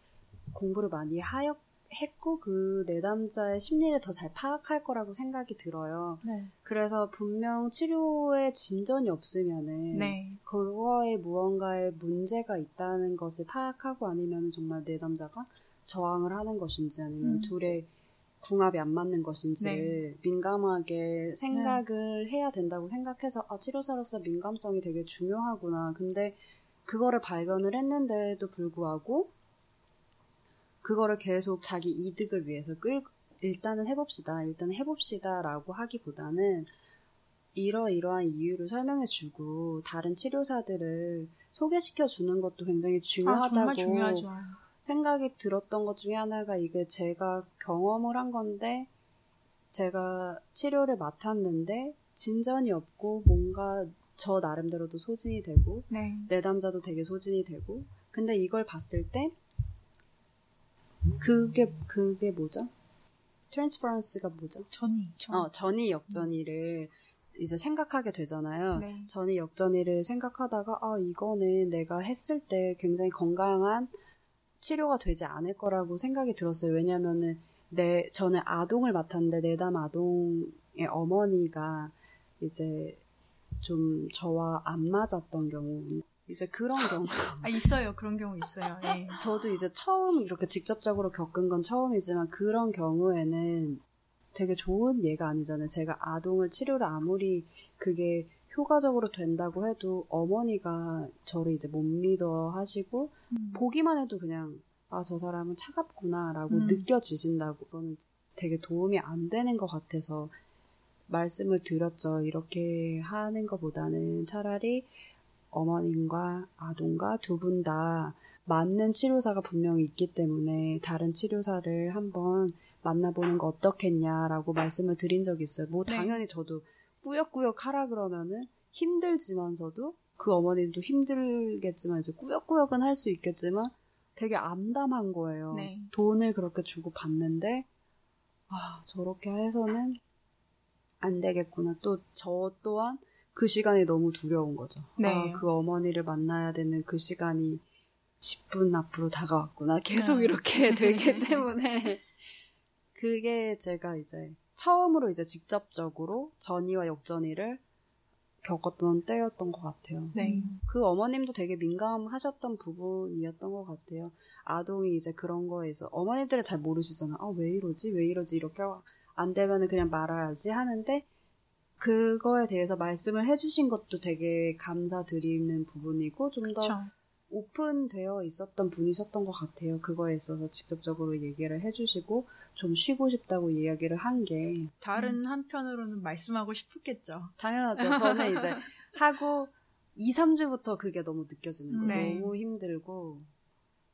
D: 공부를 많이 하였 했고 그 내담자의 심리를 더 잘 파악할 거라고 생각이 들어요.
B: 네.
D: 그래서 분명 치료에 진전이 없으면은
B: 네.
D: 그거에 무언가의 문제가 있다는 것을 파악하고 아니면 정말 내담자가 저항을 하는 것인지 아니면
B: 음.
D: 둘의 궁합이 안 맞는 것인지를
B: 네.
D: 민감하게 생각을 해야 된다고 생각해서 아 치료사로서 민감성이 되게 중요하구나. 근데 그거를 발견을 했는데도 불구하고 그거를 계속 자기 이득을 위해서 끌 일단은 해봅시다. 일단 해봅시다라고 하기보다는 이러이러한 이유를 설명해주고 다른 치료사들을 소개시켜 주는 것도 굉장히
B: 아,
D: 중요하다고
B: 중요하죠.
D: 생각이 들었던 것 중에 하나가 이게 제가 경험을 한 건데 제가 치료를 맡았는데 진전이 없고 뭔가 저 나름대로도 소진이 되고
B: 네.
D: 내담자도 되게 소진이 되고 근데 이걸 봤을 때 그게 그게 뭐죠? transference가 뭐죠?
C: 전이.
D: 어, 전이 역전이를 이제 생각하게 되잖아요.
B: 네.
D: 전이 역전이를 생각하다가 아 이거는 내가 했을 때 굉장히 건강한 치료가 되지 않을 거라고 생각이 들었어요. 왜냐면은 내 저는 아동을 맡았는데 내담 아동의 어머니가 이제 좀 저와 안 맞았던 경우 이제 그런 경우
B: 아, 있어요. 그런 경우 있어요. 예.
D: 저도 이제 처음 이렇게 직접적으로 겪은 건 처음이지만 그런 경우에는 되게 좋은 예가 아니잖아요. 제가 아동을 치료를 아무리 그게 효과적으로 된다고 해도 어머니가 저를 이제 못 믿어 하시고
C: 음.
D: 보기만 해도 그냥 아 저 사람은 차갑구나라고
B: 음.
D: 느껴지신다고 그거는 되게 도움이 안 되는 것 같아서 말씀을 드렸죠. 이렇게 하는 것보다는 차라리 어머님과 아동과 두 분 다 맞는 치료사가 분명히 있기 때문에 다른 치료사를 한번 만나보는 거 어떻겠냐라고 말씀을 드린 적이 있어요. 뭐
B: 네.
D: 당연히 저도 꾸역꾸역 하라 그러면은 힘들지만서도 그 어머님도 힘들겠지만 이제 꾸역꾸역은 할 수 있겠지만 되게 암담한 거예요.
B: 네.
D: 돈을 그렇게 주고 받는데 아 저렇게 해서는 안 되겠구나. 또 저 또한 그 시간이 너무 두려운 거죠.
B: 네.
D: 아, 그 어머니를 만나야 되는 그 시간이 10분 앞으로 다가왔구나. 계속
B: 네.
D: 이렇게 되기 때문에 그게 제가 이제 처음으로 이제 직접적으로 전이와 역전이를 겪었던 때였던 것 같아요.
B: 네.
D: 그 어머님도 되게 민감하셨던 부분이었던 것 같아요. 아동이 이제 그런 거에서 어머니들은 잘 모르시잖아. 아, 왜 이러지? 왜 이러지? 이렇게 안 되면은 그냥 말아야지 하는데 그거에 대해서 말씀을 해주신 것도 되게 감사드리는 부분이고 좀 더. 오픈되어 있었던 분이셨던 것 같아요. 그거에 있어서 직접적으로 얘기를 해주시고 좀 쉬고 싶다고 이야기를 한 게
B: 다른 한편으로는 말씀하고 싶었겠죠.
D: 당연하죠. 저는 이제 하고 2, 3주부터 그게 너무 느껴지는 거예요.
B: 네.
D: 너무 힘들고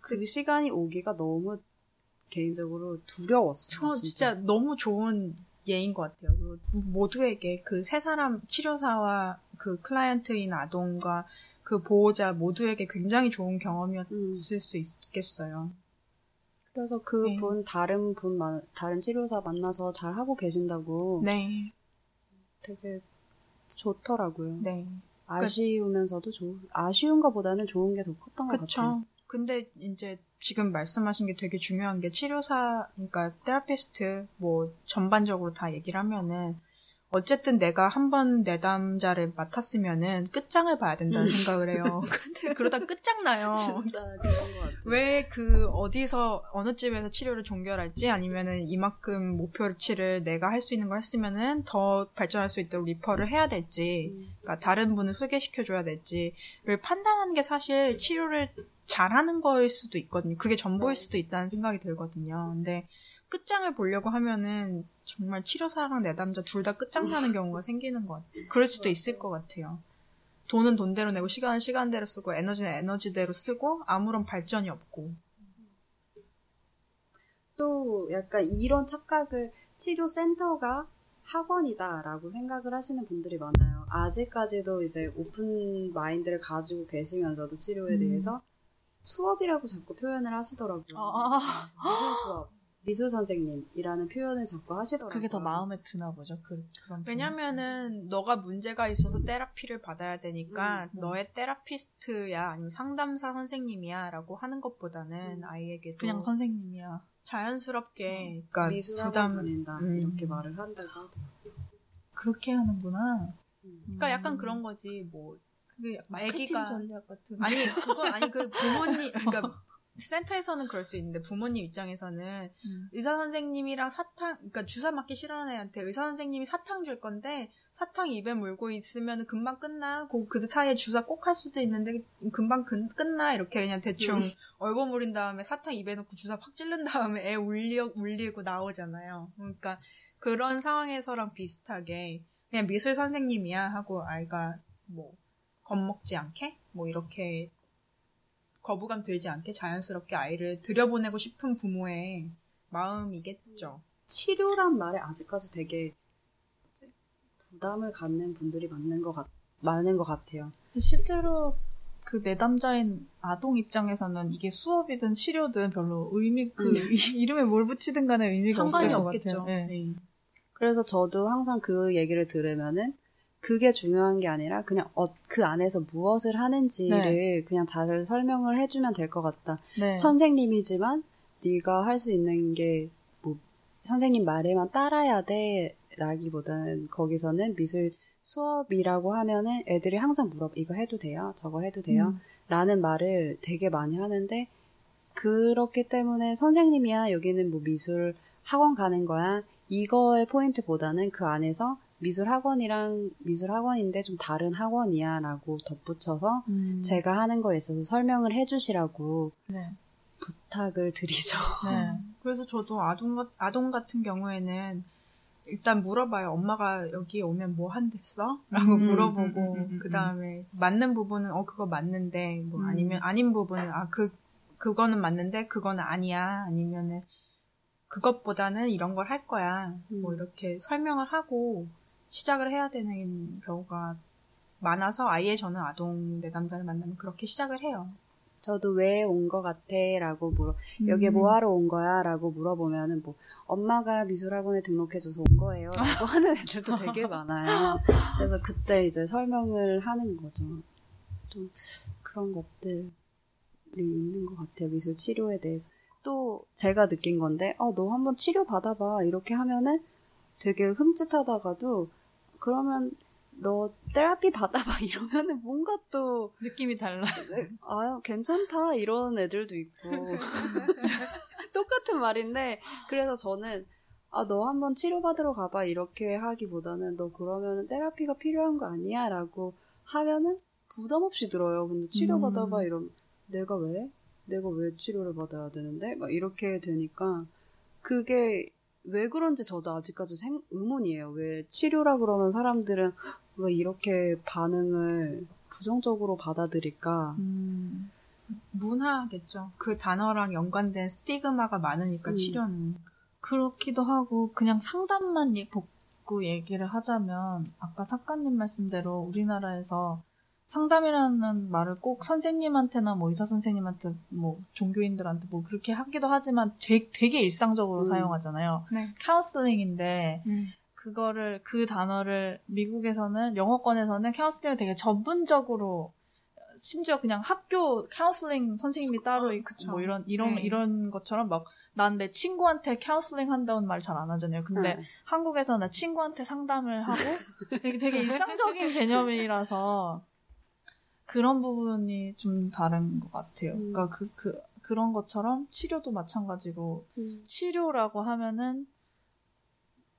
D: 그 시간이 오기가 너무 개인적으로 두려웠어요.
B: 저 진짜 너무 좋은 예인 것 같아요. 그리고 모두에게 그 세 사람 치료사와 그 클라이언트인 아동과 그 보호자 모두에게 굉장히 좋은 경험이었을
D: 음.
B: 수 있겠어요.
D: 그래서
B: 네.
D: 그분 다른 분 만- 다른 치료사 만나서 잘 하고 계신다고
B: 네,
D: 되게 좋더라고요.
B: 네,
D: 아쉬우면서도 좋 아쉬운 것보다는 좋은 게 더 컸던 것 같아요.
B: 근데 이제 지금 말씀하신 게 되게 중요한 게 치료사, 그러니까 테라피스트 뭐 전반적으로 다 얘기를 하면은 어쨌든 내가 한 번 내담자를 맡았으면은 끝장을 봐야 된다는 생각을 해요. 근데 그러다 끝장나요.
D: 진짜 그런 것 같아요.
B: 왜 그 어디서 어느 집에서 치료를 종결할지 아니면은 이만큼 목표치를 내가 할 수 있는 걸 했으면은 더 발전할 수 있도록 리퍼를 해야 될지
D: 음.
B: 그러니까 다른 분을 소개시켜줘야 될지를 판단하는 게 사실 치료를 잘하는 거일 수도 있거든요. 그게 전부일 수도 있다는 생각이 들거든요. 근데 끝장을 보려고 하면은 정말 치료사랑 내담자 둘 다 끝장나는 경우가 생기는 것 같아요. 그럴 수도 있을 것 같아요. 돈은 돈대로 내고 시간은 시간대로 쓰고 에너지는 에너지대로 쓰고 아무런 발전이 없고
D: 또 약간 이런 착각을 치료센터가 학원이다라고 생각을 하시는 분들이 많아요. 아직까지도 이제 오픈 마인드를 가지고 계시면서도 치료에
B: 음.
D: 대해서 수업이라고 자꾸 표현을 하시더라고요.
C: 아,
D: 미술 수업, 미술 선생님이라는 표현을 자꾸 하시더라고요.
C: 그게 더 마음에 드나 보죠. 그, 그런
B: 왜냐면은 너가 문제가 있어서 테라피를 받아야 되니까
C: 음, 음.
B: 너의 테라피스트야 아니면 상담사 선생님이야라고 하는 것보다는
D: 음.
B: 아이에게
C: 그냥 선생님이야.
B: 자연스럽게 그러니까
D: 미술학원
B: 부담
D: 다닌다
B: 음.
D: 이렇게 말을 한다고.
C: 그렇게 하는구나.
B: 그러니까 약간 그런 거지 뭐 그게 애기가
C: 전략 같은.
B: 아니 그건 아니 그 부모님 그러니까 센터에서는 그럴 수 있는데 부모님 입장에서는
C: 음.
B: 의사 선생님이랑 사탕 그러니까 주사 맞기 싫어하는 애한테 의사 선생님이 사탕 줄 건데 사탕 입에 물고 있으면 금방 끝나 그, 그 사이에 주사 꼭 할 수도 있는데 금방 근- 끝나 이렇게 그냥 대충
D: 음.
B: 얼버무린 다음에 사탕 입에 넣고 주사 팍 찌른 다음에 애 울리, 울리고 나오잖아요 그러니까 그런 상황에서랑 비슷하게 그냥 미술 선생님이야 하고 아이가 뭐 겁먹지 않게 뭐 이렇게 거부감 들지 않게 자연스럽게 아이를 들여보내고 싶은 부모의 마음이겠죠.
D: 치료란 말에 아직까지 되게 부담을 갖는 분들이 많은 것 같, 많은 것 같아요.
C: 실제로 그그 내담자인 아동 입장에서는 이게 수업이든 치료든 별로 의미 그 이름에 뭘 붙이든 간에 의미가 없을 것
B: 없겠죠.
C: 같아요. 네.
B: 네.
D: 그래서 저도 항상 그 얘기를 들으면은 그게 중요한 게 아니라 그냥 어, 그 안에서 무엇을 하는지를 그냥 잘 설명을 해주면 될 것 같다.
C: 네.
D: 선생님이지만 네가 할 수 있는 게 뭐 선생님 말에만 따라야 돼라기보다는 거기서는 미술 수업이라고 하면은 애들이 항상 물어 이거 해도 돼요? 저거 해도 돼요?
C: 음.
D: 라는 말을 되게 많이 하는데 그렇기 때문에 선생님이야 여기는 뭐 미술 학원 가는 거야 이거의 포인트보다는 그 안에서 미술 학원이랑 미술 학원인데 좀 다른 학원이야 라고 덧붙여서
C: 음.
D: 제가 하는 거에 있어서 설명을 해주시라고
C: 네.
D: 부탁을 드리죠.
C: 네.
B: 그래서 저도 아동, 같- 아동 같은 경우에는 일단 물어봐요. 엄마가 여기 오면 뭐 한댔어? 라고
C: 음,
B: 물어보고,
C: 음, 음, 음,
B: 그 다음에 맞는 부분은, 어, 그거 맞는데, 뭐
C: 음.
B: 아니면, 아닌 부분은, 아, 그, 그거는 맞는데, 그거는 아니야. 아니면은, 그것보다는 이런 걸 할 거야. 뭐
D: 음.
B: 이렇게 설명을 하고 시작을 해야 되는 경우가 많아서 아예 저는 아동 내담자를 만나면 그렇게 시작을 해요.
D: 저도 왜 온 거 같아? 라고 물어,
C: 음.
D: 여기에 뭐 하러 온 거야? 라고 물어보면은 뭐, 엄마가 미술학원에 등록해줘서 온 거예요. 라고 하는 애들도 되게 많아요. 그래서 그때 이제 설명을 하는 거죠. 좀 그런 것들이 있는 것 같아요. 미술 치료에 대해서. 또 제가 느낀 건데, 어, 너 한번 치료 받아봐. 이렇게 하면은 되게 흠칫하다가도, 그러면 너 테라피 받아봐. 이러면은 뭔가 또,
C: 느낌이 달라.
D: 아, 괜찮다. 이런 애들도 있고. 똑같은 말인데, 그래서 저는, 아, 너 한번 치료받으러 가봐. 이렇게 하기보다는, 너 그러면 테라피가 필요한 거 아니야? 라고 하면은 부담 없이 들어요. 근데 치료받아봐.
C: 음.
D: 이러면, 내가 왜? 내가 왜 치료를 받아야 되는데? 막 이렇게 되니까, 그게 왜 그런지 저도 아직까지 생, 의문이에요. 왜 치료라 그러면 사람들은 왜 이렇게 반응을 부정적으로 받아들일까?
C: 음.
B: 문화겠죠. 그 단어랑 연관된 스티그마가 많으니까
D: 음.
B: 치료는.
C: 그렇기도 하고 그냥 상담만 예- 복구 얘기를 하자면 아까 작가님 말씀대로 우리나라에서 상담이라는 말을 꼭 선생님한테나 뭐 의사 선생님한테 뭐 종교인들한테 뭐 그렇게 하기도 하지만 되게, 되게 일상적으로
D: 음.
C: 사용하잖아요.
B: 네.
C: 카운슬링인데 그거를 그 단어를 미국에서는 영어권에서는 카운슬링을 되게 전문적으로 심지어 그냥 학교 카운슬링 선생님이 따로 있고. 뭐 이런 이런
B: 네.
C: 이런 것처럼 막 난 내 친구한테 카운슬링 한다는 말 잘 안 하잖아요. 근데
D: 네.
C: 한국에서 나 친구한테 상담을 하고 되게, 되게 일상적인 개념이라서 그런 부분이 좀 다른 것 같아요.
D: 음.
C: 그러니까 그, 그 그런 것처럼 치료도 마찬가지고
D: 음.
C: 치료라고 하면은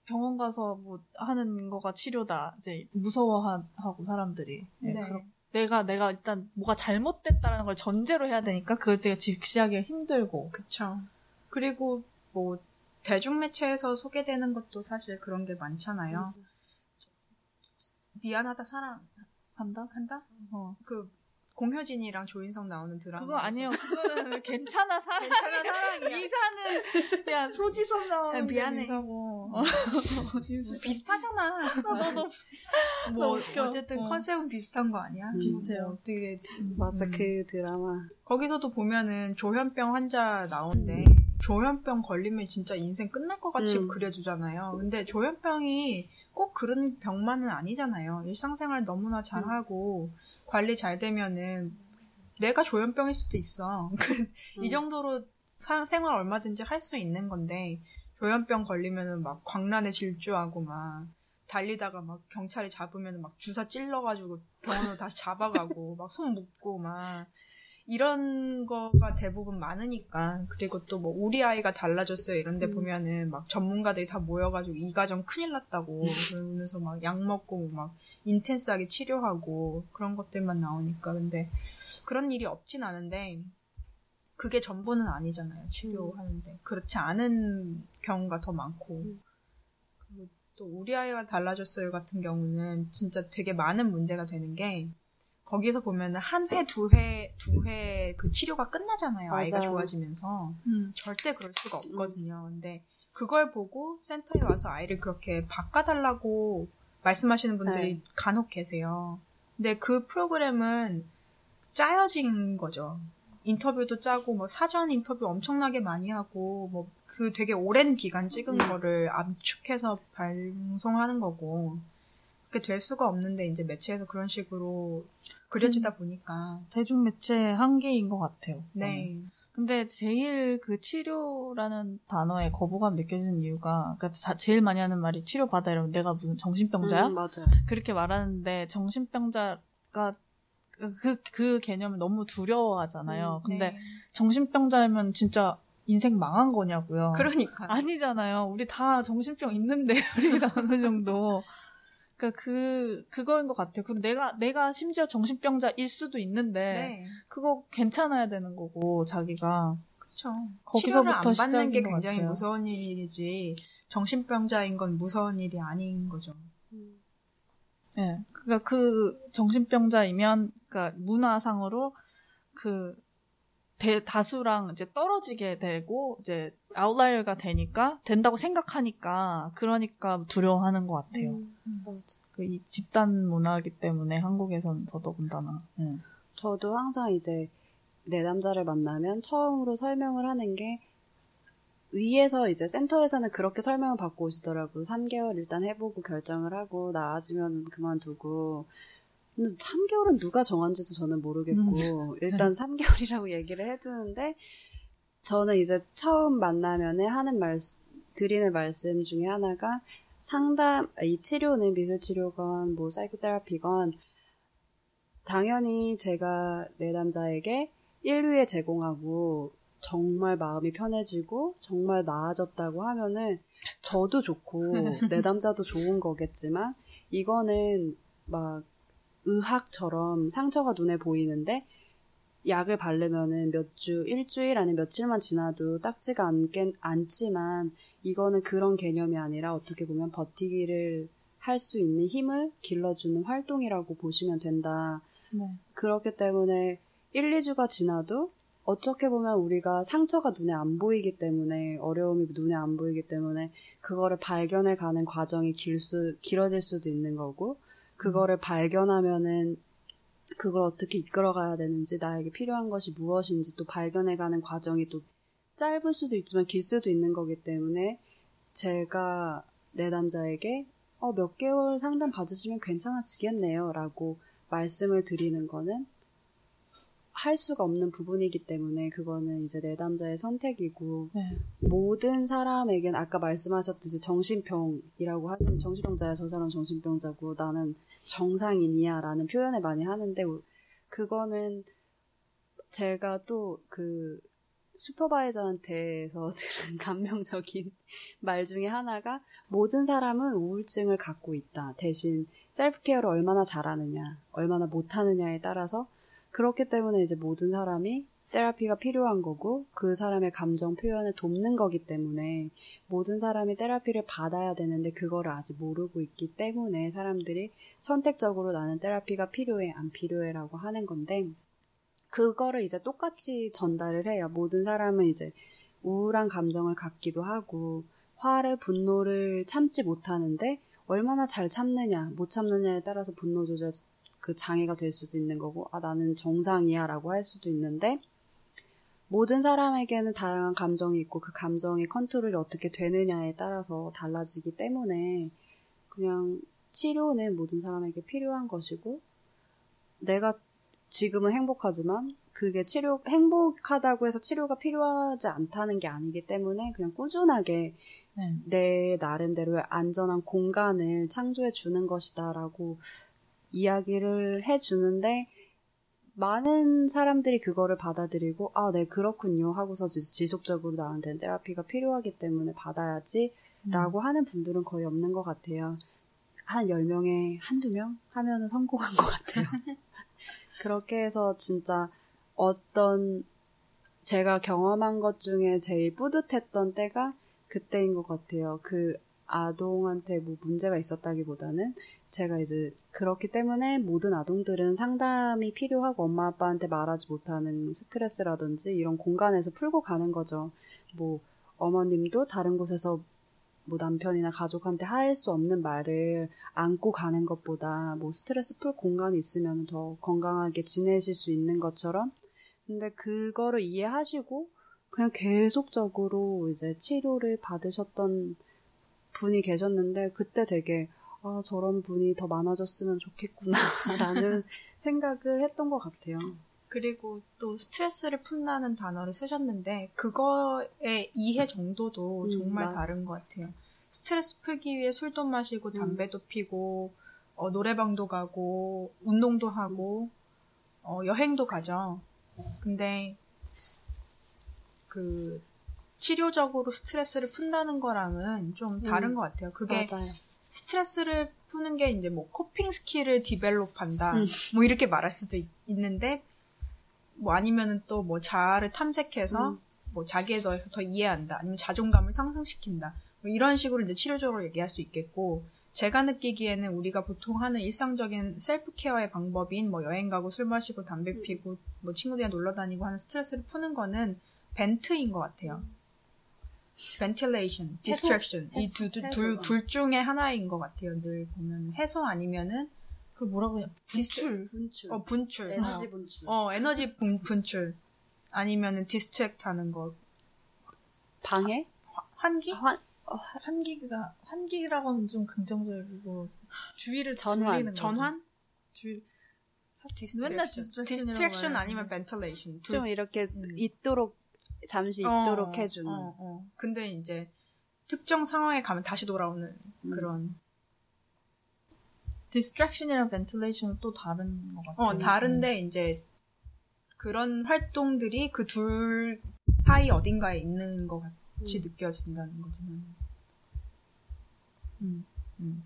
C: 병원 가서 뭐 하는 거가 치료다. 이제 무서워하고 사람들이 예,
B: 네.
C: 그렇- 내가 내가 일단 뭐가 잘못됐다라는 걸 전제로 해야 되니까 그걸 되게 직시하기 힘들고.
B: 그쵸. 그리고 뭐 대중매체에서 소개되는 것도 사실 그런 게 많잖아요. 미안하다 사랑
C: 한다?
B: 한다?
C: 어.
B: 그 공효진이랑 조인성 나오는 드라마.
C: 그거 아니에요. 그거는 괜찮아 사랑.
B: 괜찮아 사랑이야.
C: 이사는 야 소지섭 나오는
B: 야, 미안해.
C: 게 이사고.
B: 뭐 비슷하잖아.
C: 너도
B: 뭐
C: 너무 웃겨.
B: 어쨌든
C: 어.
B: 컨셉은 비슷한 거 아니야?
D: 음.
C: 비슷해요.
B: 뭐 되게
D: 맞아,
C: 음.
D: 그 드라마.
B: 거기서도 보면은 조현병 환자 나오는데 조현병 걸리면 진짜 인생 끝날 것 같이
D: 음.
B: 그려주잖아요. 근데 조현병이 꼭 그런 병만은 아니잖아요. 일상생활 너무나 잘하고 관리 잘 되면은 내가 조현병일 수도 있어. 이
D: 음.
B: 정도로 사- 생활 얼마든지 할 수 있는 건데 조현병 걸리면은 막 광란에 질주하고 막 달리다가 막 경찰이 잡으면 막 주사 찔러가지고 병원으로 다시 잡아가고 막 손 묶고 막 이런 거가 대부분 많으니까. 그리고 또 뭐 우리 아이가 달라졌어요. 이런데
D: 음.
B: 보면은 막 전문가들이 다 모여가지고 이 가정 큰일 났다고 그러면서 막 약 먹고 막 인텐스하게 치료하고 그런 것들만 나오니까. 근데 그런 일이 없진 않은데 그게 전부는 아니잖아요 치료하는데. 그렇지 않은 경우가 더 많고.
D: 음.
B: 그리고 또 우리 아이가 달라졌어요 같은 경우는 진짜 되게 많은 문제가 되는 게 거기서 보면은 한 회, 두 회, 두 회 그 치료가 끝나잖아요. 아이가
D: 맞아요.
B: 좋아지면서.
C: 음.
B: 절대 그럴 수가 없거든요. 근데 그걸 보고 센터에 와서 아이를 그렇게 바꿔달라고 말씀하시는 분들이
D: 네.
B: 간혹 계세요. 근데 그 프로그램은 짜여진 거죠. 인터뷰도 짜고 뭐 사전 인터뷰 엄청나게 많이 하고 뭐 그 되게 오랜 기간 찍은
D: 음.
B: 거를 압축해서 방송하는 거고 그게 될 수가 없는데 이제 매체에서 그런 식으로 그려지다
C: 음.
B: 보니까
C: 대중 매체의 한계인 것 같아요.
B: 네.
C: 근데 제일 그 치료라는 단어에 거부감 느껴지는 이유가 그러니까 자- 제일 많이 하는 말이 치료 받아 이러면 내가 무슨 정신병자야?
D: 음, 맞아요.
C: 그렇게 말하는데 정신병자가 그, 그 개념을 너무 두려워하잖아요.
D: 음,
C: 근데
B: 네.
C: 정신병자면 진짜 인생 망한 거냐고요.
B: 그러니까
C: 아니잖아요. 우리 다 정신병 있는데 우리 다 어느 정도. 그러니까 그 그거인 것 같아요. 그리고 내가 내가 심지어 정신병자일 수도 있는데
B: 네.
C: 그거 괜찮아야 되는 거고 자기가
B: 그렇죠. 치료를 안 받는 게 굉장히
C: 같아요.
B: 무서운 일이지 정신병자인 건 무서운 일이 아닌 거죠.
D: 음.
C: 예. 그러니까 그 정신병자이면 그러니까 문화상으로 그 대, 다수랑 이제 떨어지게 되고 이제 아웃라이어가 되니까 된다고 생각하니까 그러니까 두려워하는 것 같아요.
D: 음, 맞아.
C: 그이 집단 문화이기 때문에 한국에선 더더군다나. 예.
D: 저도 항상 이제 내 남자를 만나면 처음으로 설명을 하는 게 위에서 이제 센터에서는 그렇게 설명을 받고 오시더라고요. 3개월 일단 해보고 결정을 하고 나아지면 그만두고. 근데 3개월은 누가 정한지도 저는 모르겠고 일단 3개월이라고 얘기를 해주는데 저는 이제 처음 만나면은 하는 말 드리는 말씀 중에 하나가 상담 이 치료는 미술 치료건 뭐 사이코테라피건 당연히 제가 내 남자에게 1위에 제공하고 정말 마음이 편해지고 정말 나아졌다고 하면은 저도 좋고 내 남자도 좋은 거겠지만 이거는 막 의학처럼 상처가 눈에 보이는데 약을 바르면은 몇 주, 일주일 아니면 며칠만 지나도 딱지가 않겠, 않지만 이거는 그런 개념이 아니라 어떻게 보면 버티기를 할 수 있는 힘을 길러주는 활동이라고 보시면 된다.
C: 네.
D: 그렇기 때문에 1, 2주가 지나도 어떻게 보면 우리가 상처가 눈에 안 보이기 때문에 어려움이 눈에 안 보이기 때문에 그거를 발견해 가는 과정이 길 수, 길어질 수도 있는 거고 그거를 발견하면은 그걸 어떻게 이끌어가야 되는지 나에게 필요한 것이 무엇인지 또 발견해 가는 과정이 또 짧을 수도 있지만 길 수도 있는 거기 때문에 제가 내 남자에게 어, 몇 개월 상담 받으시면 괜찮아지겠네요 라고 말씀을 드리는 거는 할 수가 없는 부분이기 때문에 그거는 이제 내 남자의 선택이고
C: 네.
D: 모든 사람에겐 아까 말씀하셨듯이 정신병이라고 하시는 정신병자야 저 사람 정신병자고 나는 정상인이야 라는 표현을 많이 하는데 그거는 제가 또 그 슈퍼바이저한테서 들은 감명적인 말 중에 하나가 모든 사람은 우울증을 갖고 있다. 대신 셀프케어를 얼마나 잘하느냐, 얼마나 못하느냐에 따라서 그렇기 때문에 이제 모든 사람이 테라피가 필요한 거고 그 사람의 감정 표현을 돕는 거기 때문에 모든 사람이 테라피를 받아야 되는데 그거를 아직 모르고 있기 때문에 사람들이 선택적으로 나는 테라피가 필요해 안 필요해라고 하는 건데 그거를 이제 똑같이 전달을 해요. 모든 사람은 이제 우울한 감정을 갖기도 하고 화를 분노를 참지 못하는데 얼마나 잘 참느냐 못 참느냐에 따라서 분노 조절 그 장애가 될 수도 있는 거고 아 나는 정상이야 라고 할 수도 있는데 모든 사람에게는 다양한 감정이 있고 그 감정의 컨트롤이 어떻게 되느냐에 따라서 달라지기 때문에 그냥 치료는 모든 사람에게 필요한 것이고 내가 지금은 행복하지만 그게 치료 행복하다고 해서 치료가 필요하지 않다는 게 아니기 때문에 그냥 꾸준하게
C: 네.
D: 내 나름대로의 안전한 공간을 창조해 주는 것이다라고 이야기를 해 주는데 많은 사람들이 그거를 받아들이고 아, 네 그렇군요 하고서 지- 지속적으로 나한테 테라피가 필요하기 때문에 받아야지 라고 하는 분들은 거의 없는 것 같아요. 한 10명에 한두 명 하면은 성공한 것 같아요. 그렇게 해서 진짜 어떤 제가 경험한 것 중에 제일 뿌듯했던 때가 그때인 것 같아요. 그 아동한테 뭐 문제가 있었다기보다는 제가 이제 그렇기 때문에 모든 아동들은 상담이 필요하고 엄마 아빠한테 말하지 못하는 스트레스라든지 이런 공간에서 풀고 가는 거죠. 뭐 어머님도 다른 곳에서 뭐 남편이나 가족한테 할 수 없는 말을 안고 가는 것보다 뭐 스트레스 풀 공간이 있으면 더 건강하게 지내실 수 있는 것처럼 근데 그거를 이해하시고 그냥 계속적으로 이제 치료를 받으셨던 분이 계셨는데 그때 되게 아 저런 분이 더 많아졌으면 좋겠구나라는 생각을 했던 것 같아요.
B: 그리고 또 스트레스를 푼다는 단어를 쓰셨는데 그거의 이해 정도도
D: 음,
B: 정말
D: 맞-
B: 다른 것 같아요. 스트레스 풀기 위해 술도 마시고
D: 음.
B: 담배도 피고 어, 노래방도 가고 운동도 하고 어, 여행도 가죠. 근데 그 치료적으로 스트레스를 푼다는 거랑은 좀 다른
D: 음.
B: 것 같아요. 그게
D: 맞아요.
B: 스트레스를 푸는 게 이제 뭐 coping skill을 develop한다.
D: 음.
B: 뭐 이렇게 말할 수도 있, 는데뭐 아니면은 또 뭐 자아를 탐색해서
D: 음.
B: 뭐 자기에 대해서 더 이해한다. 아니면 자존감을 상승시킨다. 뭐 이런 식으로 이제 치료적으로 얘기할 수 있겠고 제가 느끼기에는 우리가 보통 하는 일상적인 셀프 케어의 방법인 뭐 여행 가고 술 마시고 담배
D: 음.
B: 피고 뭐 친구들이랑 놀러 다니고 하는 스트레스를 푸는 거는 벤트인 것 같아요. Ventilation, distraction 이 두 둘 중에 하나인 것 같아요. 늘 보면 해소 아니면은
C: 그 뭐라고 해야
B: 디스출,
D: 분출.
B: 어 분출,
D: 에너지 분출.
B: 어 에너지 분, 분출 아니면은 distract 하는 거
D: 방해?
B: 환기?
D: 환,
C: 환기가 환기라고는 좀 긍정적이고 주위를
D: 전환.
B: 전환?
C: 주위
B: distraction.
C: 맨날
B: distraction
C: 해요.
B: 아니면 ventilation.
D: 둘좀 이렇게
B: 음.
D: 있도록 잠시 있도록
B: 어,
D: 해주는.
B: 어, 어. 근데 이제 특정 상황에 가면 다시 돌아오는
D: 음.
B: 그런.
C: distraction이랑 ventilation은 또 다른 것 같아요.
B: 어 다른데 이제 그런 활동들이 그 둘 사이 어딘가에 있는 것 같이
D: 음.
B: 느껴진다는 거죠. 음, 음.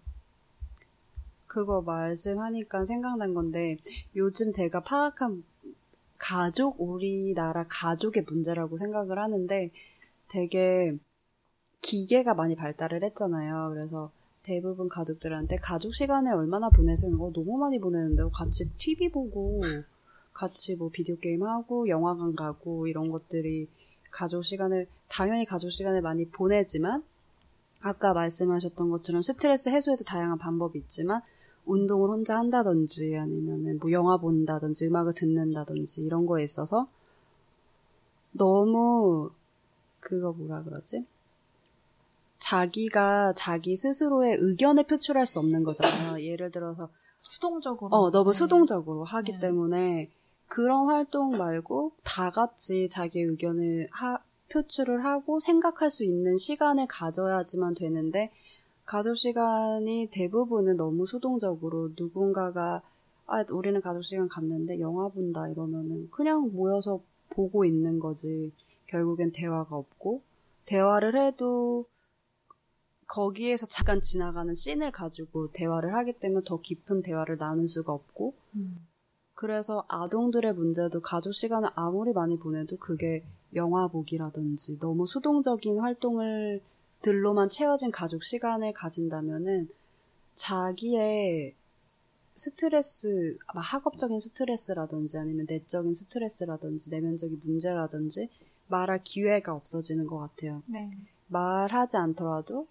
D: 그거 말씀하니까 생각난 건데 요즘 제가 파악한 가족 우리나라 가족의 문제라고 생각을 하는데 되게 기계가 많이 발달을 했잖아요. 그래서 대부분 가족들한테 가족 시간을 얼마나 보내세요? 어, 너무 많이 보내는데 같이 TV 보고 같이 뭐 비디오 게임 하고 영화관 가고 이런 것들이 가족 시간을 당연히 가족 시간을 많이 보내지만 아까 말씀하셨던 것처럼 스트레스 해소에도 다양한 방법이 있지만 운동을 혼자 한다든지 아니면은 뭐 영화 본다든지 음악을 듣는다든지 이런 거에 있어서 너무 그거 뭐라 그러지? 자기가 자기 스스로의 의견을 표출할 수 없는 거잖아요. 예를 들어서
C: 수동적으로.
D: 어 너무
C: 네.
D: 수동적으로 하기
C: 네.
D: 때문에 그런 활동 말고 다 같이 자기 의견을 하- 표출을 하고 생각할 수 있는 시간을 가져야지만 되는데 가족 시간이 대부분은 너무 수동적으로 누군가가 아 우리는 가족 시간 갔는데 영화 본다 이러면은 그냥 모여서 보고 있는 거지. 결국엔 대화가 없고. 대화를 해도 거기에서 잠깐 지나가는 씬을 가지고 대화를 하기 때문에 더 깊은 대화를 나눌 수가 없고.
C: 음.
D: 그래서 아동들의 문제도 가족 시간을 아무리 많이 보내도 그게 영화 보기라든지 너무 수동적인 활동을 들로만 채워진 가족 시간을 가진다면은 자기의 스트레스, 막 학업적인 스트레스라든지 아니면 내적인 스트레스라든지 내면적인 문제라든지 말할 기회가 없어지는 것 같아요.
B: 네.
D: 말하지 않더라도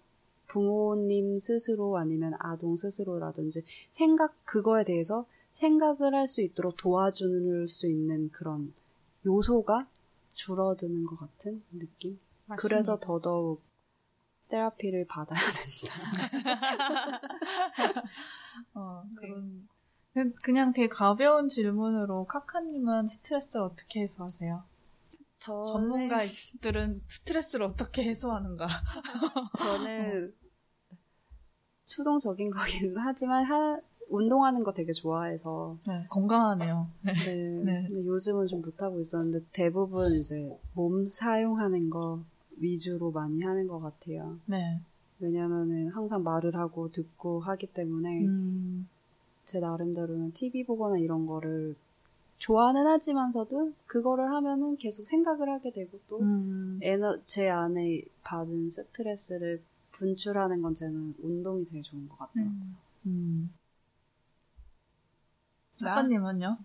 D: 부모님 스스로 아니면 아동 스스로라든지 생각 그거에 대해서 생각을 할 수 있도록 도와줄 수 있는 그런 요소가 줄어드는 것 같은 느낌. 그래서 더더욱 테라피를 받아야 된다.
C: 어,
B: 네.
C: 그런 그- 그냥 되게 가벼운 질문으로 카카님은 스트레스를 어떻게 해소하세요? 전문가들은 스트레스를 어떻게 해소하는가?
D: 저는 수동적인 거긴 하지만 하- 운동하는 거 되게 좋아해서
C: 네, 건강하네요.
D: 네.
C: 네.
D: 근데 요즘은 좀 못하고 있었는데 대부분 이제 몸 사용하는 거 위주로 많이 하는 것 같아요.
C: 네.
D: 왜냐면은 항상 말을 하고 듣고 하기 때문에
C: 음,
D: 제 나름대로는 TV 보거나 이런 거를 좋아는 하지만서도 그거를 하면은 계속 생각을 하게 되고 또
C: 음,
D: 에너 제 안에 받은 스트레스를 분출하는 건 저는 운동이 제일 좋은 것 같아요.
C: 음, 음.
B: 나?
C: 카카님은요?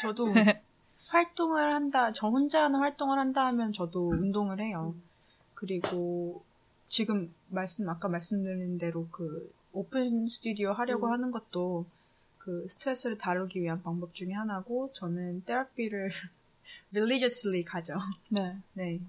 B: 저도 활동을 한다, 저 혼자 하는 활동을 한다 하면 저도 운동을 해요. 그리고 지금 말씀 아까 말씀드린 대로 그 오픈 스튜디오 하려고
D: 음.
B: 하는 것도 그 스트레스를 다루기 위한 방법 중에 하나고 저는 therapy를 religiously 가죠.
C: 네.
B: 네.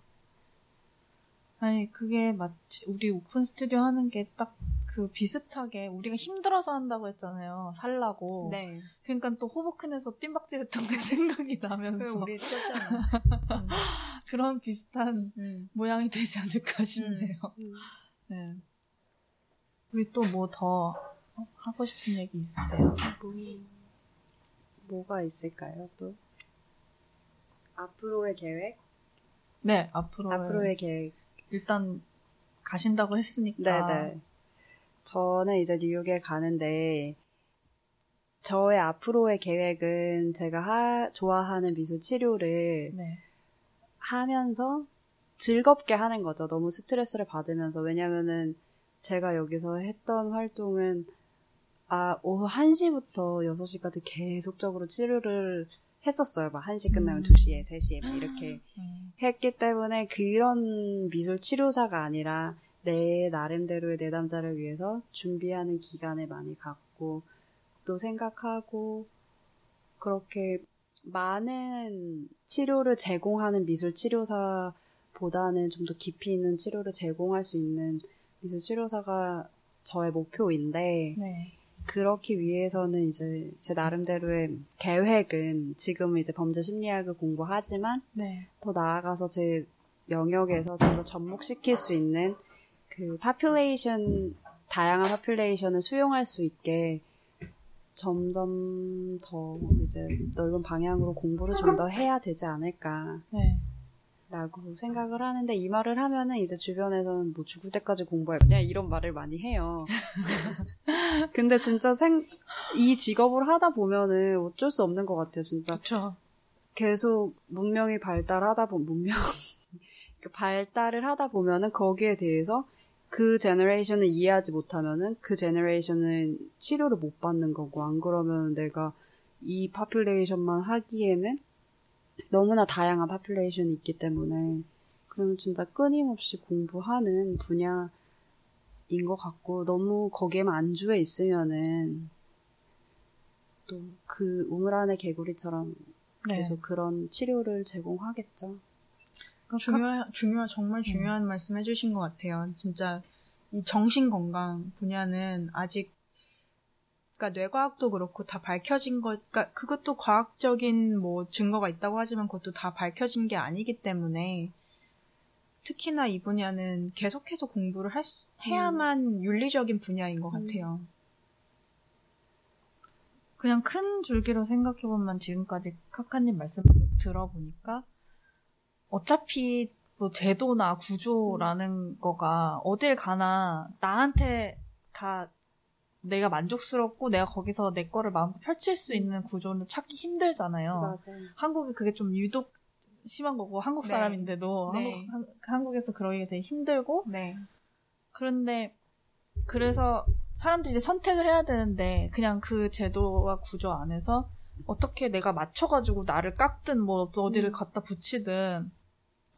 C: 아니 그게 마치 우리 오픈 스튜디오 하는 게 딱 그 비슷하게 우리가 힘들어서 한다고 했잖아요. 살라고.
B: 네.
C: 그러니까 또 호보큰에서 뜀박질했던 게 생각이 나면서
B: 그 우리 썼잖아.
C: 그런 비슷한
B: 음.
C: 모양이 되지 않을까 싶네요. 네. 우리 또 뭐 더 하고 싶은 얘기 있으세요?
D: 뭐, 뭐가 있을까요, 또? 앞으로의 계획?
C: 네, 앞으로
D: 앞으로의 계획.
C: 일단 가신다고 했으니까.
D: 네네. 저는 이제 뉴욕에 가는데, 저의 앞으로의 계획은 제가 하- 좋아하는 미술 치료를
C: 네.
D: 하면서 즐겁게 하는 거죠. 너무 스트레스를 받으면서. 왜냐면은 제가 여기서 했던 활동은 아, 오후 1시부터 6시까지 계속적으로 치료를 했었어요. 막 1시 끝나면
C: 음.
D: 2시에, 3시에 막 이렇게
C: 음,
D: 했기 때문에 그런 미술 치료사가 아니라 내 나름대로의 내담자를 위해서 준비하는 기간을 많이 갖고 또 생각하고 그렇게 많은 치료를 제공하는 미술 치료사보다는 좀 더 깊이 있는 치료를 제공할 수 있는 미술 치료사가 저의 목표인데
C: 네.
D: 그렇기 위해서는 이제 제 나름대로의 계획은 지금은 이제 범죄 심리학을 공부하지만
C: 네.
D: 더 나아가서 제 영역에서 좀 더 접목시킬 수 있는 그 population 다양한 population을 수용할 수 있게 점점 더 이제 넓은 방향으로 공부를 좀 더 해야 되지 않을까라고
C: 네.
D: 생각을 하는데 이 말을 하면은 이제 주변에서는 뭐 죽을 때까지 공부할 거냐 이런 말을 많이 해요. 근데 진짜 생, 이 직업을 하다 보면은 어쩔 수 없는 것 같아요, 진짜.
C: 그렇죠.
D: 계속 문명이 발달하다 보면 문명 그 발달을 하다 보면은 거기에 대해서 그 generation을 이해하지 못하면은 그 generation은 치료를 못 받는 거고 안 그러면 내가 이 population만 하기에는 너무나 다양한 population이 있기 때문에 그러면 진짜 끊임없이 공부하는 분야인 것 같고 너무 거기에만 안주해 있으면은 또 그 우물 안의 개구리처럼
C: 네.
D: 계속 그런 치료를 제공하겠죠.
B: 중요한, 중요한, 정말 중요한 말씀 해주신 것 같아요. 진짜, 이 정신 건강 분야는 아직, 그니까 뇌과학도 그렇고 다 밝혀진 것, 그니까 그것도 과학적인 뭐 증거가 있다고 하지만 그것도 다 밝혀진 게 아니기 때문에, 특히나 이 분야는 계속해서 공부를 할 수- 해야만 윤리적인 분야인 것 같아요.
C: 그냥 큰 줄기로 생각해보면 지금까지 카카님 말씀을 쭉 들어보니까 어차피 뭐 제도나 구조라는 거가 어딜 가나 나한테 다 내가 만족스럽고 내가 거기서 내 거를 마음껏 펼칠 수 있는 구조는 찾기 힘들잖아요.
D: 맞아요.
C: 한국이 그게 좀 유독 심한 거고 한국
B: 네.
C: 사람인데도
B: 네.
C: 한국, 한, 한국에서 그러기가 되게 힘들고
B: 네.
C: 그런데 그래서 사람들이 선택을 해야 되는데 그냥 그 제도와 구조 안에서 어떻게 내가 맞춰가지고 나를 깎든 뭐 어디를
D: 음.
C: 갖다 붙이든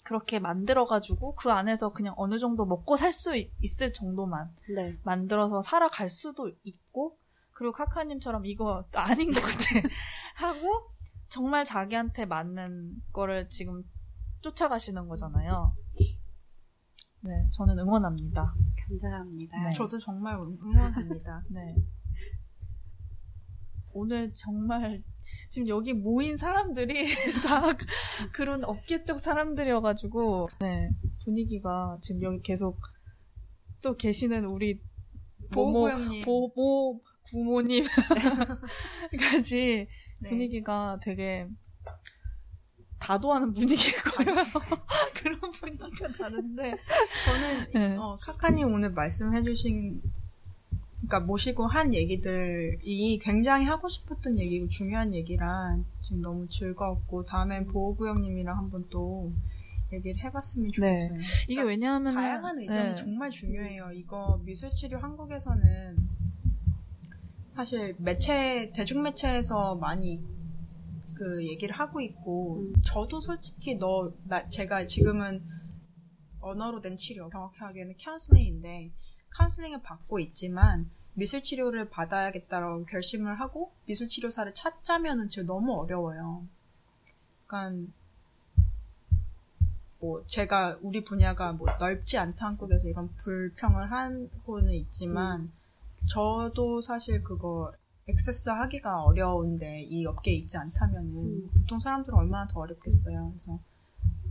C: 그렇게 만들어가지고 그 안에서 그냥 어느 정도 먹고 살 수 있을 정도만
D: 네.
C: 만들어서 살아갈 수도 있고 그리고 카카님처럼 이거 아닌 것 같아 하고 정말 자기한테 맞는 거를 지금 쫓아가시는 거잖아요. 네, 저는 응원합니다.
D: 감사합니다.
C: 네.
B: 저도 정말 응원합니다.
C: 네. 오늘 정말 지금 여기 모인 사람들이 다 그런 업계 쪽 사람들이어가지고 네 분위기가 지금 여기 계속 또 계시는 우리
B: 보호구형님.
C: 보모 부모님까지
B: 네.
C: 분위기가 되게 다도하는 분위기고요. 그런 분위기가 나는데
B: 저는
C: 네.
B: 어, 카카님 오늘 말씀해주신 그러니까 모시고 한 얘기들이 굉장히 하고 싶었던 얘기고 중요한 얘기라 지금 너무 즐거웠고 다음엔 보호구형님이랑 한번 또 얘기를 해봤으면 좋겠어요.
C: 이게 왜냐하면
B: 다양한 의견이
C: 네.
B: 정말 중요해요. 이거 미술치료 한국에서는 사실 매체 대중 매체에서 많이 그 얘기를 하고 있고
D: 음.
B: 저도 솔직히 너 나 제가 지금은 언어로 된 치료, 정확하게는 카운슬링인데 카운슬링을 받고 있지만 미술 치료를 받아야겠다라고 결심을 하고 미술 치료사를 찾자면은 진짜 너무 어려워요. 그러니까 뭐 제가 우리 분야가 뭐 넓지 않다 한국에서 이런 불평을 하고는 있지만 저도 사실 그거 access 하기가 어려운데 이 업계에 있지 않다면은
D: 음.
B: 보통 사람들은 얼마나 더 어렵겠어요. 그래서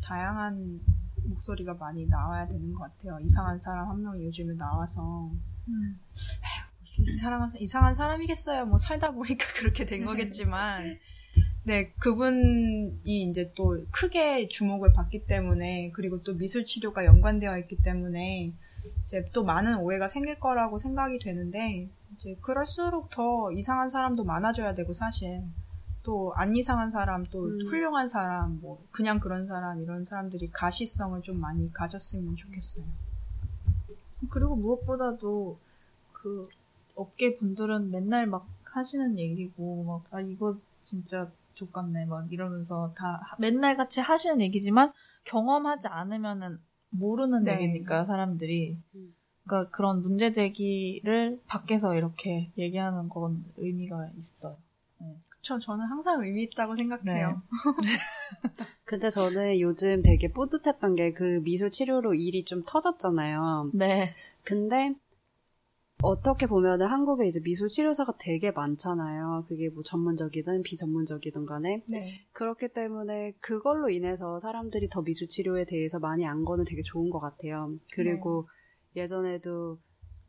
B: 다양한 목소리가 많이 나와야 되는 것 같아요. 이상한 사람 한 명이 요즘에 나와서
C: 음.
B: 이상한, 이상한 사람이겠어요. 뭐 살다 보니까 그렇게 된 거겠지만. 네, 그분이 이제 또 크게 주목을 받기 때문에, 그리고 또 미술 치료가 연관되어 있기 때문에, 이제 또 많은 오해가 생길 거라고 생각이 되는데, 이제 그럴수록 더 이상한 사람도 많아져야 되고, 사실. 또 안 이상한 사람, 또
D: 음.
B: 훌륭한 사람, 뭐, 그냥 그런 사람, 이런 사람들이 가시성을 좀 많이 가졌으면 좋겠어요.
C: 그리고 무엇보다도 그 업계 분들은 맨날 막 하시는 얘기고 막 아 이거 진짜 족같네 막 이러면서 다 하- 맨날 같이 하시는 얘기지만 경험하지 않으면은 모르는
B: 네.
C: 얘기니까 사람들이
D: 음.
C: 그러니까 그런 문제 제기를 밖에서 이렇게 얘기하는 건 의미가 있어요.
B: 그쵸, 저는 항상 의미 있다고 생각해요.
D: 근데 저는 요즘 되게 뿌듯했던 게 그 미술 치료로 일이 좀 터졌잖아요.
C: 네.
D: 근데 어떻게 보면은 한국에 이제 미술 치료사가 되게 많잖아요. 그게 뭐 전문적이든 비전문적이든 간에.
B: 네.
D: 그렇기 때문에 그걸로 인해서 사람들이 더 미술 치료에 대해서 많이 안 거는 되게 좋은 것 같아요. 그리고 예전에도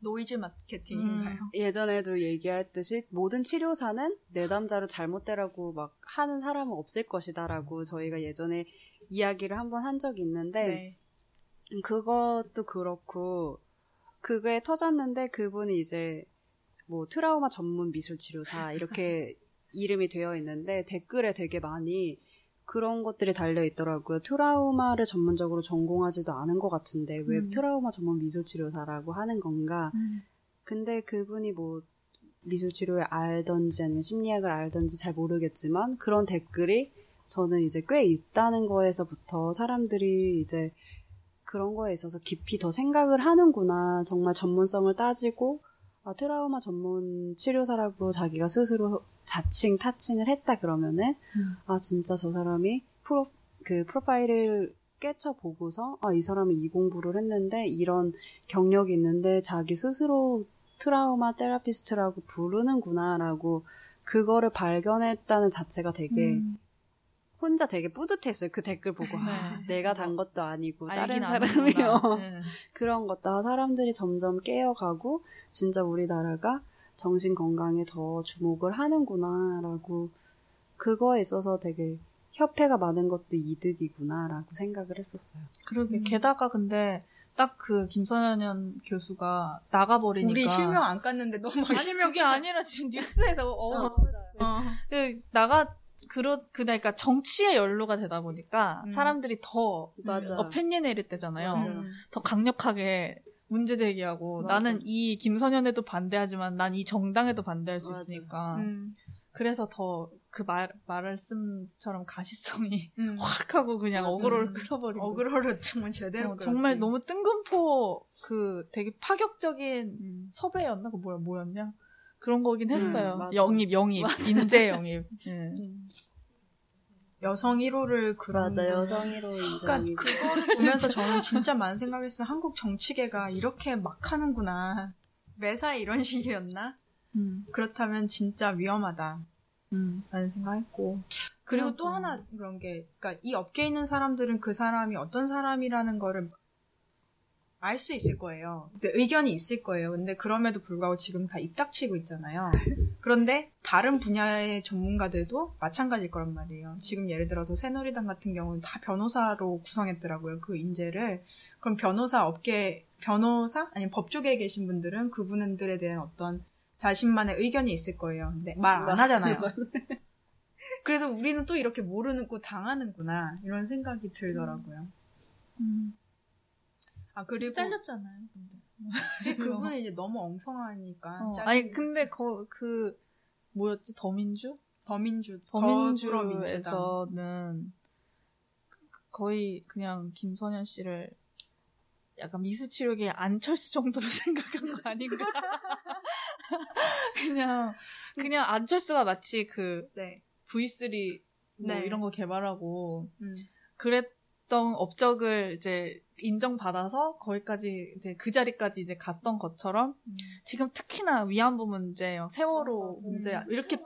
B: 노이즈 마케팅인가요?
D: 예전에도 얘기했듯이 모든 치료사는 내담자로 잘못되라고 막 하는 사람은 없을 것이다라고 저희가 예전에 이야기를 한번 한 적이 있는데
B: 네.
D: 그것도 그렇고 그게 터졌는데 그분이 이제 뭐 트라우마 전문 미술 치료사 이렇게 이름이 되어 있는데 댓글에 되게 많이 그런 것들이 달려 있더라고요. 트라우마를 전문적으로 전공하지도 않은 것 같은데 왜
C: 음.
D: 트라우마 전문 미술 치료사라고 하는 건가? 근데 그분이 뭐 미술 치료를 알던지 아니면 심리학을 알던지 잘 모르겠지만 그런 댓글이 저는 이제 꽤 있다는 거에서부터 사람들이 이제 그런 거에 있어서 깊이 더 생각을 하는구나. 정말 전문성을 따지고 아, 트라우마 전문 치료사라고 자기가 스스로 자칭 타칭을 했다 그러면은
C: 음.
D: 아 진짜 저 사람이 프로 그 프로파일을 깨쳐 보고서 아 이 사람은 이 공부를 했는데 이런 경력이 있는데 자기 스스로 트라우마 테라피스트라고 부르는구나라고 그거를 발견했다는 자체가 되게
C: 음.
D: 혼자 되게 뿌듯했어요. 그 댓글 보고 아,
C: 네.
D: 내가 단 것도 아니고 다른 사람이요.
C: 네.
D: 그런 것도 아, 사람들이 점점 깨어가고 진짜 우리나라가 정신 건강에 더 주목을 하는구나라고 그거에 있어서 되게 협회가 많은 것도 이득이구나라고 생각을 했었어요.
C: 그러게
B: 음.
C: 게다가 근데 딱 그 김선현 교수가 나가버리니까
B: 우리 실명 안 깠는데 너무
C: 아니 그게 아니라 지금 뉴스에서 어,
B: 어.
C: 그 나가 그러 그러니까 정치에 연루가 되다 보니까
B: 음.
C: 사람들이 더
D: 맞아.
C: 어펜 내릴 때잖아요.
D: 맞아.
B: 음.
C: 더 강력하게 문제 제기하고
D: 맞아.
C: 나는 이 김선현에도 반대하지만 난 이 정당에도 반대할 수
D: 맞아.
C: 있으니까
B: 음.
C: 그래서 더 그 말 말씀처럼 가시성이
B: 음.
C: 확 하고 그냥
B: 맞아.
C: 어그로를 끌어버리고
B: 어그로를 정말 제대로
C: 어. 정말 너무 뜬금포 그 되게 파격적인
B: 음.
C: 섭외였나 그 뭐야 뭐였냐 그런 거긴 했어요.
D: 음, 맞아.
C: 영입 영입 인재 영입. 예.
B: 음. 여성 1호를 그런
D: 맞아 여성으로
B: 그러니까
D: 인정이
B: 그거를 보면서 저는 진짜 많은 생각했어요. 한국 정치계가 이렇게 막 하는구나. 매사에 이런 식이었나?
C: 음,
B: 그렇다면 진짜 위험하다.
C: 음.
B: 라는 생각했고. 그리고 또 하나 그런 게, 그러니까 이 업계에 있는 사람들은 그 사람이 어떤 사람이라는 거를 알 수 있을 거예요. 근데 의견이 있을 거예요. 근데 그럼에도 불구하고 지금 다 입닥치고 있잖아요. 그런데 다른 분야의 전문가들도 마찬가지일 거란 말이에요. 지금 예를 들어서 새누리당 같은 경우는 다 변호사로 구성했더라고요. 그 인재를. 그럼 변호사 업계, 변호사? 아니 법조계에 계신 분들은 그분들에 대한 어떤 자신만의 의견이 있을 거예요. 근데 말 안 하잖아요. 그래서 우리는 또 이렇게 모르는 거 당하는구나. 이런 생각이 들더라고요.
C: 음.
B: 아, 그리고
C: 잘렸잖아요. 근데.
B: 근데 그분은 이제 너무 엉성하니까.
C: 어, 아니 근데 거, 그 뭐였지 더민주?
B: 더민주.
C: 더민주에서는 거의 그냥 김선현 씨를 약간 미술 치료계 안철수 정도로 생각한 거 아닌가? 그냥 그냥 안철수가 마치 그
B: 네.
C: V3 뭐
B: 네.
C: 이런 거 개발하고
B: 음.
C: 그랬던 업적을 이제 인정받아서 거기까지 이제 그 자리까지 이제 갔던 것처럼
B: 음.
C: 지금 특히나 위안부 문제, 세월호 문제 이렇게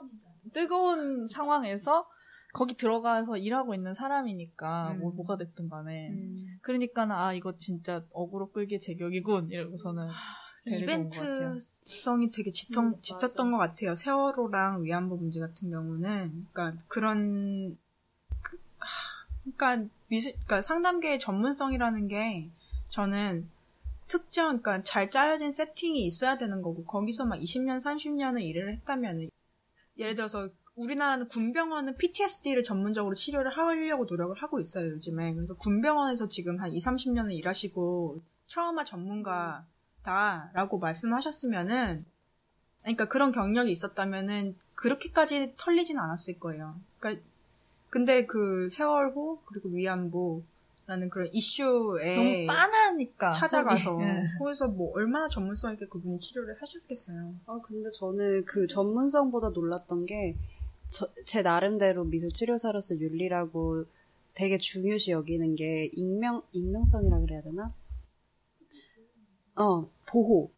C: 뜨거운 상황에서 거기 들어가서 일하고 있는 사람이니까
B: 음.
C: 뭐 뭐가 됐든 간에
B: 음.
C: 그러니까는 아 이거 진짜 어그로 끌기 제격이군 이러고서는.
B: 이벤트성이 되게
D: 음,
B: 짙었던 것 같아요. 세월호랑 위안부 문제 같은 경우는. 그러니까 그런, 그, 하, 그러니까 그러니까 상담계의 전문성이라는 게 저는 특정, 그러니까 잘 짜여진 세팅이 있어야 되는 거고, 거기서 막 20년, 30년을 일을 했다면, 예를 들어서 우리나라는 군병원은 PTSD를 전문적으로 치료를 하려고 노력을 하고 있어요, 요즘에. 그래서 군병원에서 지금 한 20, 30년을 일하시고, 트라우마 전문가다라고 말씀하셨으면은, 그러니까 그런 경력이 있었다면은, 그렇게까지 털리진 않았을 거예요. 그러니까, 근데 그 세월호, 그리고 위안부 라는 그런 이슈에
C: 너무 빤하니까
B: 찾아가서.
C: 예.
B: 거기서 뭐 얼마나 전문성 있게 그분이 치료를 하셨겠어요.
D: 아, 근데 저는 그 전문성보다 놀랐던 게, 저- 제 나름대로 미술 치료사로서 윤리라고 되게 중요시 여기는 게, 익명, 익명성이라 그래야 되나? 어, 보호.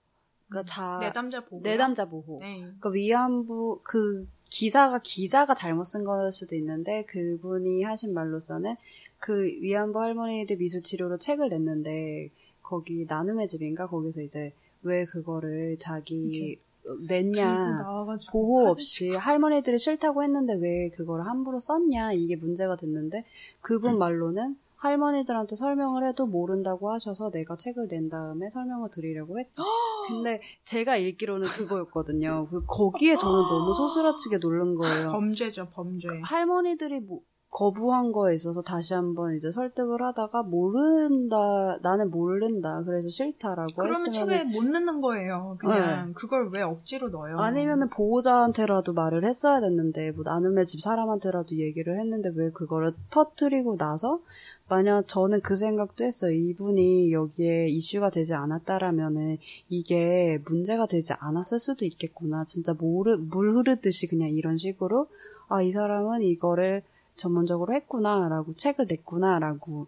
D: 그러니까 자,
B: 내담자 보고.
D: 내담자 보호.
B: 네.
D: 그러니까 위안부 그 기사가 기자가 잘못 쓴 걸 수도 있는데 그분이 하신 말로서는 그 위안부 할머니들 미술 치료로 책을 냈는데 거기 나눔의 집인가? 거기서 이제 왜 그거를 자기 냈냐? 보호 없이 할머니들이 싫다고 했는데 왜 그걸 함부로 썼냐? 이게 문제가 됐는데 그분 말로는 할머니들한테 설명을 해도 모른다고 하셔서 내가 책을 낸 다음에 설명을 드리려고 했다. 근데 제가 읽기로는 그거였거든요. 그 거기에 저는 너무 소스라치게 놀란 거예요.
B: 범죄죠, 범죄.
D: 할머니들이 뭐 거부한 거에 있어서 다시 한번 이제 설득을 하다가 모른다, 나는 모른다, 그래서 싫다라고
B: 그러면 책에 못 넣는 거예요. 그냥 그걸 왜 억지로 넣어요?
D: 아니면은 보호자한테라도 말을 했어야 됐는데 뭐 나눔의 집 사람한테라도 얘기를 했는데 왜 그거를 터트리고 나서 만약 저는 그 생각도 했어요. 이분이 여기에 이슈가 되지 않았다라면은 이게 문제가 되지 않았을 수도 있겠구나. 진짜 물, 물 흐르듯이 그냥 이런 식으로 아 이 사람은 이거를 전문적으로 했구나라고 책을 냈구나라고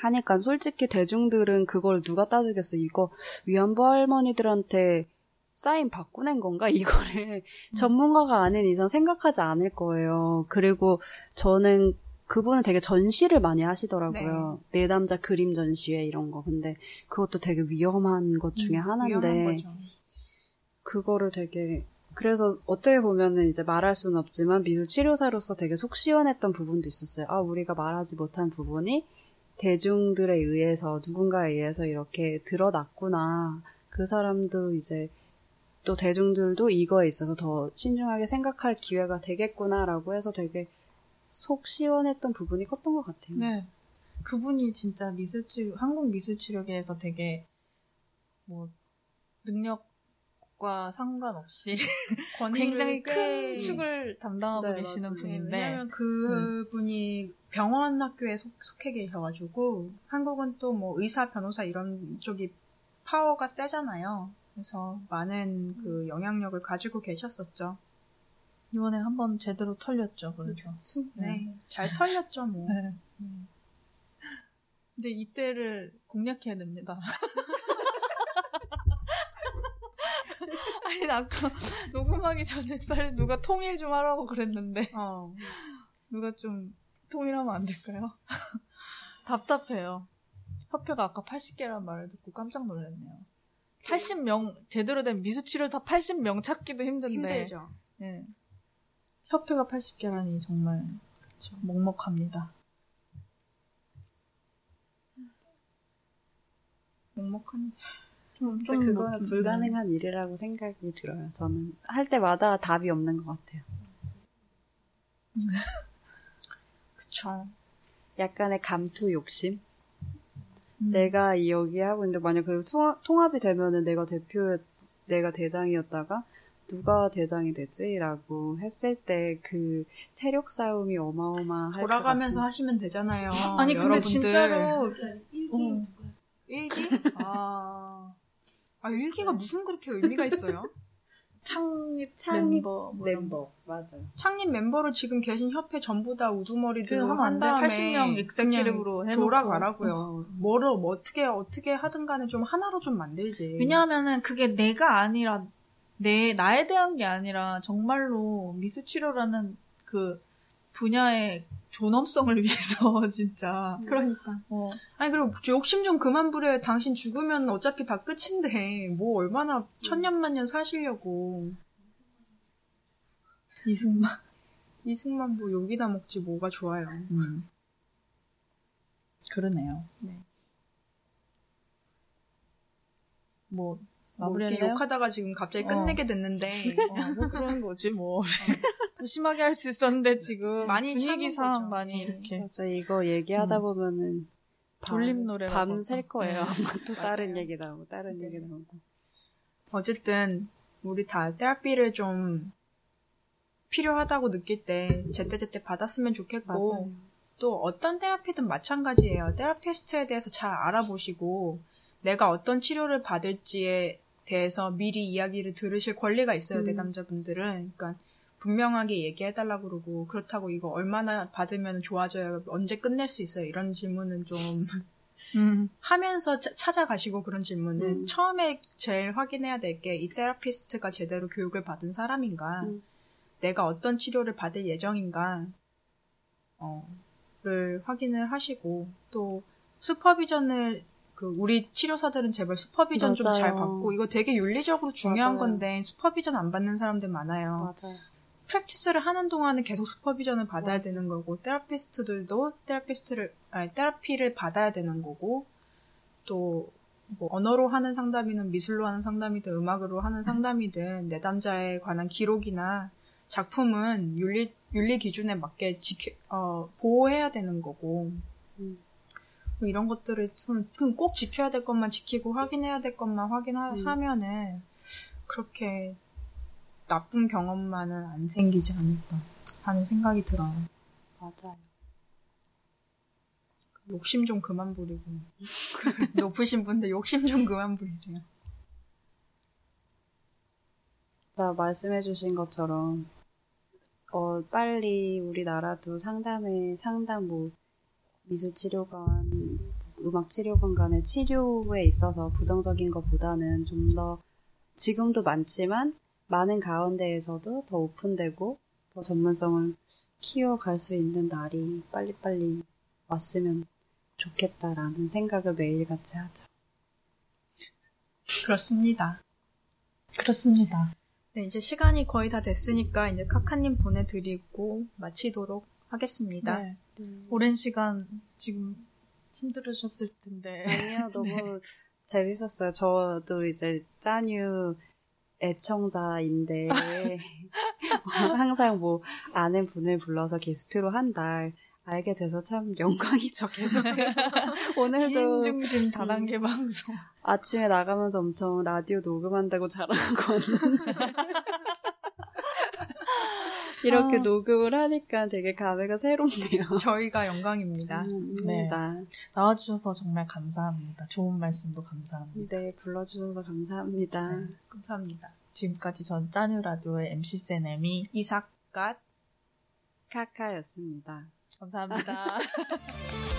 D: 하니까 솔직히 대중들은 그걸 누가 따지겠어. 이거 위안부 할머니들한테 사인 바꾸낸 건가? 이거를 전문가가 아닌 이상 생각하지 않을 거예요. 그리고 저는 그분은 되게 전시를 많이 하시더라고요. 내 남자 그림 전시회 이런 거. 근데 그것도 되게 위험한 것 중에 하나인데
B: 음, 거죠.
D: 그거를 되게 그래서 어떻게 보면은 이제 말할 수는 없지만 미술 치료사로서 되게 속 시원했던 부분도 있었어요. 아 우리가 말하지 못한 부분이 대중들에 의해서 누군가에 의해서 이렇게 드러났구나. 그 사람도 이제 또 대중들도 이거에 있어서 더 신중하게 생각할 기회가 되겠구나라고 해서 되게 속 시원했던 부분이 컸던 것 같아요.
C: 네. 그분이 진짜 미술치료, 한국 미술치료계에서 되게, 뭐, 능력 과 상관없이 굉장히
B: 꽤-
C: 큰 축을 담당하고
D: 네,
C: 계시는
D: 맞아요.
B: 네,
C: 분인데,
B: 왜냐면 그분이 병원 학교에 속, 속해 계셔가지고 한국은 또 뭐 의사, 변호사 이런 쪽이 파워가 세잖아요. 그래서 많은 그 영향력을 가지고 계셨었죠.
C: 이번에 한번 제대로 털렸죠, 그래서.
B: 네, 잘 털렸죠 뭐.
C: 네. 근데 이때를 공략해야 됩니다. 아니, 나 아까 녹음하기 전에 빨리 누가 통일 좀 하라고 그랬는데,
B: 어.
C: 누가 좀 통일하면 안 될까요? 답답해요. 협회가 아까 80개라는 말을 듣고 깜짝 놀랐네요. 80명, 제대로 된 미수치료 다 80명 찾기도 힘든데.
B: 힘들죠.
C: 예. 협회가 80개라니 정말 먹먹합니다.
B: 먹먹한.
C: 좀,
D: 근
C: 데좀
D: 그거는
C: 뭐-
D: 불가능한 일이라고 생각이 들어요. 저는 할 때마다 답이 없는 것 같아요.
B: 그쵸.
D: 약간의 감투 욕심?
C: 음.
D: 내가 이 여기 하고 있는데 만약 그 통합, 통합이 되면은 내가 대표 내가 대장이었다가 누가 대장이 되지라고 했을 때 그 세력 싸움이 어마어마할 것
B: 돌아가면서. 하시면 되잖아요.
C: 아니 근데
B: 여러분들.
C: 진짜로 어.
B: 일기?
C: 아
B: 아, 일기가 무슨 그렇게 의미가 있어요?
C: 창립,
D: 창립
C: 멤버 뭐 이런
D: 멤버 맞아요.
B: 창립 멤버로 지금 계신 협회 전부
C: 다그
B: 우두머리들로
C: 하면
B: 한. 다음에
C: 80명 엑셀기립으로
B: 그냥
C: 해놓고.
B: 돌아가라고요. 뭐를 뭐 어떻게 어떻게 하든 간에 좀 하나로 좀 만들지.
C: 왜냐하면은 그게 내가 아니라 내 나에 대한 게 아니라 정말로 미술 치료라는 그 분야의 존엄성을 위해서 진짜
B: 그러니까.
C: 어,
B: 아니 그리고 욕심 좀 그만 부려요. 당신 죽으면 어차피 다 끝인데 뭐 얼마나 천년만년 사시려고.
C: 이승만
B: 이승만 뭐 욕이나 먹지 뭐가 좋아요.
C: 음. 그러네요.
B: 네. 뭐뭐 이렇게
C: 마무리할래요?
B: 욕하다가 지금 갑자기
C: 어.
B: 끝내게 됐는데
C: 어, 뭐 그런 거지 뭐 더 심하게 할 수 있었는데 지금
B: 많이
C: 분위기상. 많이
B: 네.
C: 이렇게
D: 맞아 이거 얘기하다
C: 음.
D: 보면은
C: 돌림 노래가
D: 밤샐 거예요.
C: 네.
D: 아마 또 다른
B: 맞아요.
D: 얘기 나오고 다른 얘기 나오고.
B: 어쨌든 우리 다 테라피를 좀 필요하다고 느낄 때 제때제때 받았으면 좋겠고 또 어떤 테라피든 마찬가지예요. 테라피스트에 대해서 잘 알아보시고 내가 어떤 치료를 받을지에 대해서 미리 이야기를 들으실 권리가 있어요.
D: 음.
B: 내담자분들은. 그러니까 분명하게 얘기해달라고 그러고 그렇다고 이거 얼마나 받으면 좋아져요? 언제 끝낼 수 있어요? 이런 질문은 좀
C: 음.
B: 하면서 차- 찾아가시고 그런 질문은
D: 음.
B: 처음에 제일 확인해야 될 게 이 테라피스트가 제대로 교육을 받은 사람인가,
D: 음.
B: 내가 어떤 치료를 받을 예정인가, 어, 를 확인을 하시고 또 슈퍼비전을 그 우리 치료사들은 제발 슈퍼비전 좀 잘. 받고 이거 되게 윤리적으로 중요한
D: 맞아요.
B: 건데 슈퍼비전 안 받는 사람들 많아요.
D: 맞아요.
B: 프랙티스를 하는 동안은 계속 슈퍼비전을 받아야 되는 거고 테라피스트들도 테라피스트를 아니 테라피를 받아야 되는 거고 또 뭐 언어로 하는 상담이든 미술로 하는 상담이든 음악으로 하는 상담이든 내담자에 관한 기록이나 작품은 윤리 윤리 기준에 맞게 지켜 어, 보호해야 되는 거고
D: 음.
B: 뭐 이런 것들을 좀- 그꼭 지켜야 될 것만 지키고 확인해야 될 것만
D: 음.
B: 확인하면은 그렇게 나쁜 경험만은 안 생기지 않을까 하는 생각이 들어요.
D: 맞아요.
B: 욕심 좀 그만 부리고 높으신 분들 욕심 좀 그만 부리세요.
D: 나 말씀해주신 것처럼 어 빨리 우리나라도 상담에 상담 뭐 미술치료관, 음악치료관 간의 치료에 있어서 부정적인 것보다는 좀 더 지금도 많지만 많은 가운데에서도 더 오픈되고 더 전문성을 키워갈 수 있는 날이 빨리빨리 왔으면 좋겠다라는 생각을 매일같이 하죠.
B: 그렇습니다.
C: 그렇습니다.
B: 네, 이제 시간이 거의 다 됐으니까 이제 카카님 보내드리고 마치도록 하겠습니다.
C: 네. 오랜 시간 지금 힘들으셨을 텐데.
D: 아니요, 너무 재밌었어요. 저도 이제 짜뉴 애청자인데 항상 뭐 아는 분을 불러서 게스트로 한다. 알게 돼서 참 영광이죠. 계속 오늘도
C: 지인 중심 다단계 방송.
D: 아침에 나가면서 엄청 라디오 녹음한다고 자랑하고 왔는데 이렇게
C: 아.
D: 녹음을 하니까 되게 감회가 새롭네요.
B: 저희가 영광입니다.
C: 네.
D: 네.
C: 나와주셔서 정말 감사합니다. 좋은 말씀도 감사합니다.
D: 네, 불러주셔서 감사합니다.
C: 네.
B: 감사합니다.
C: 지금까지 전 짜뉴 라디오의 MC 세넴이
B: 이삭갓
D: 카카였습니다.
C: 감사합니다.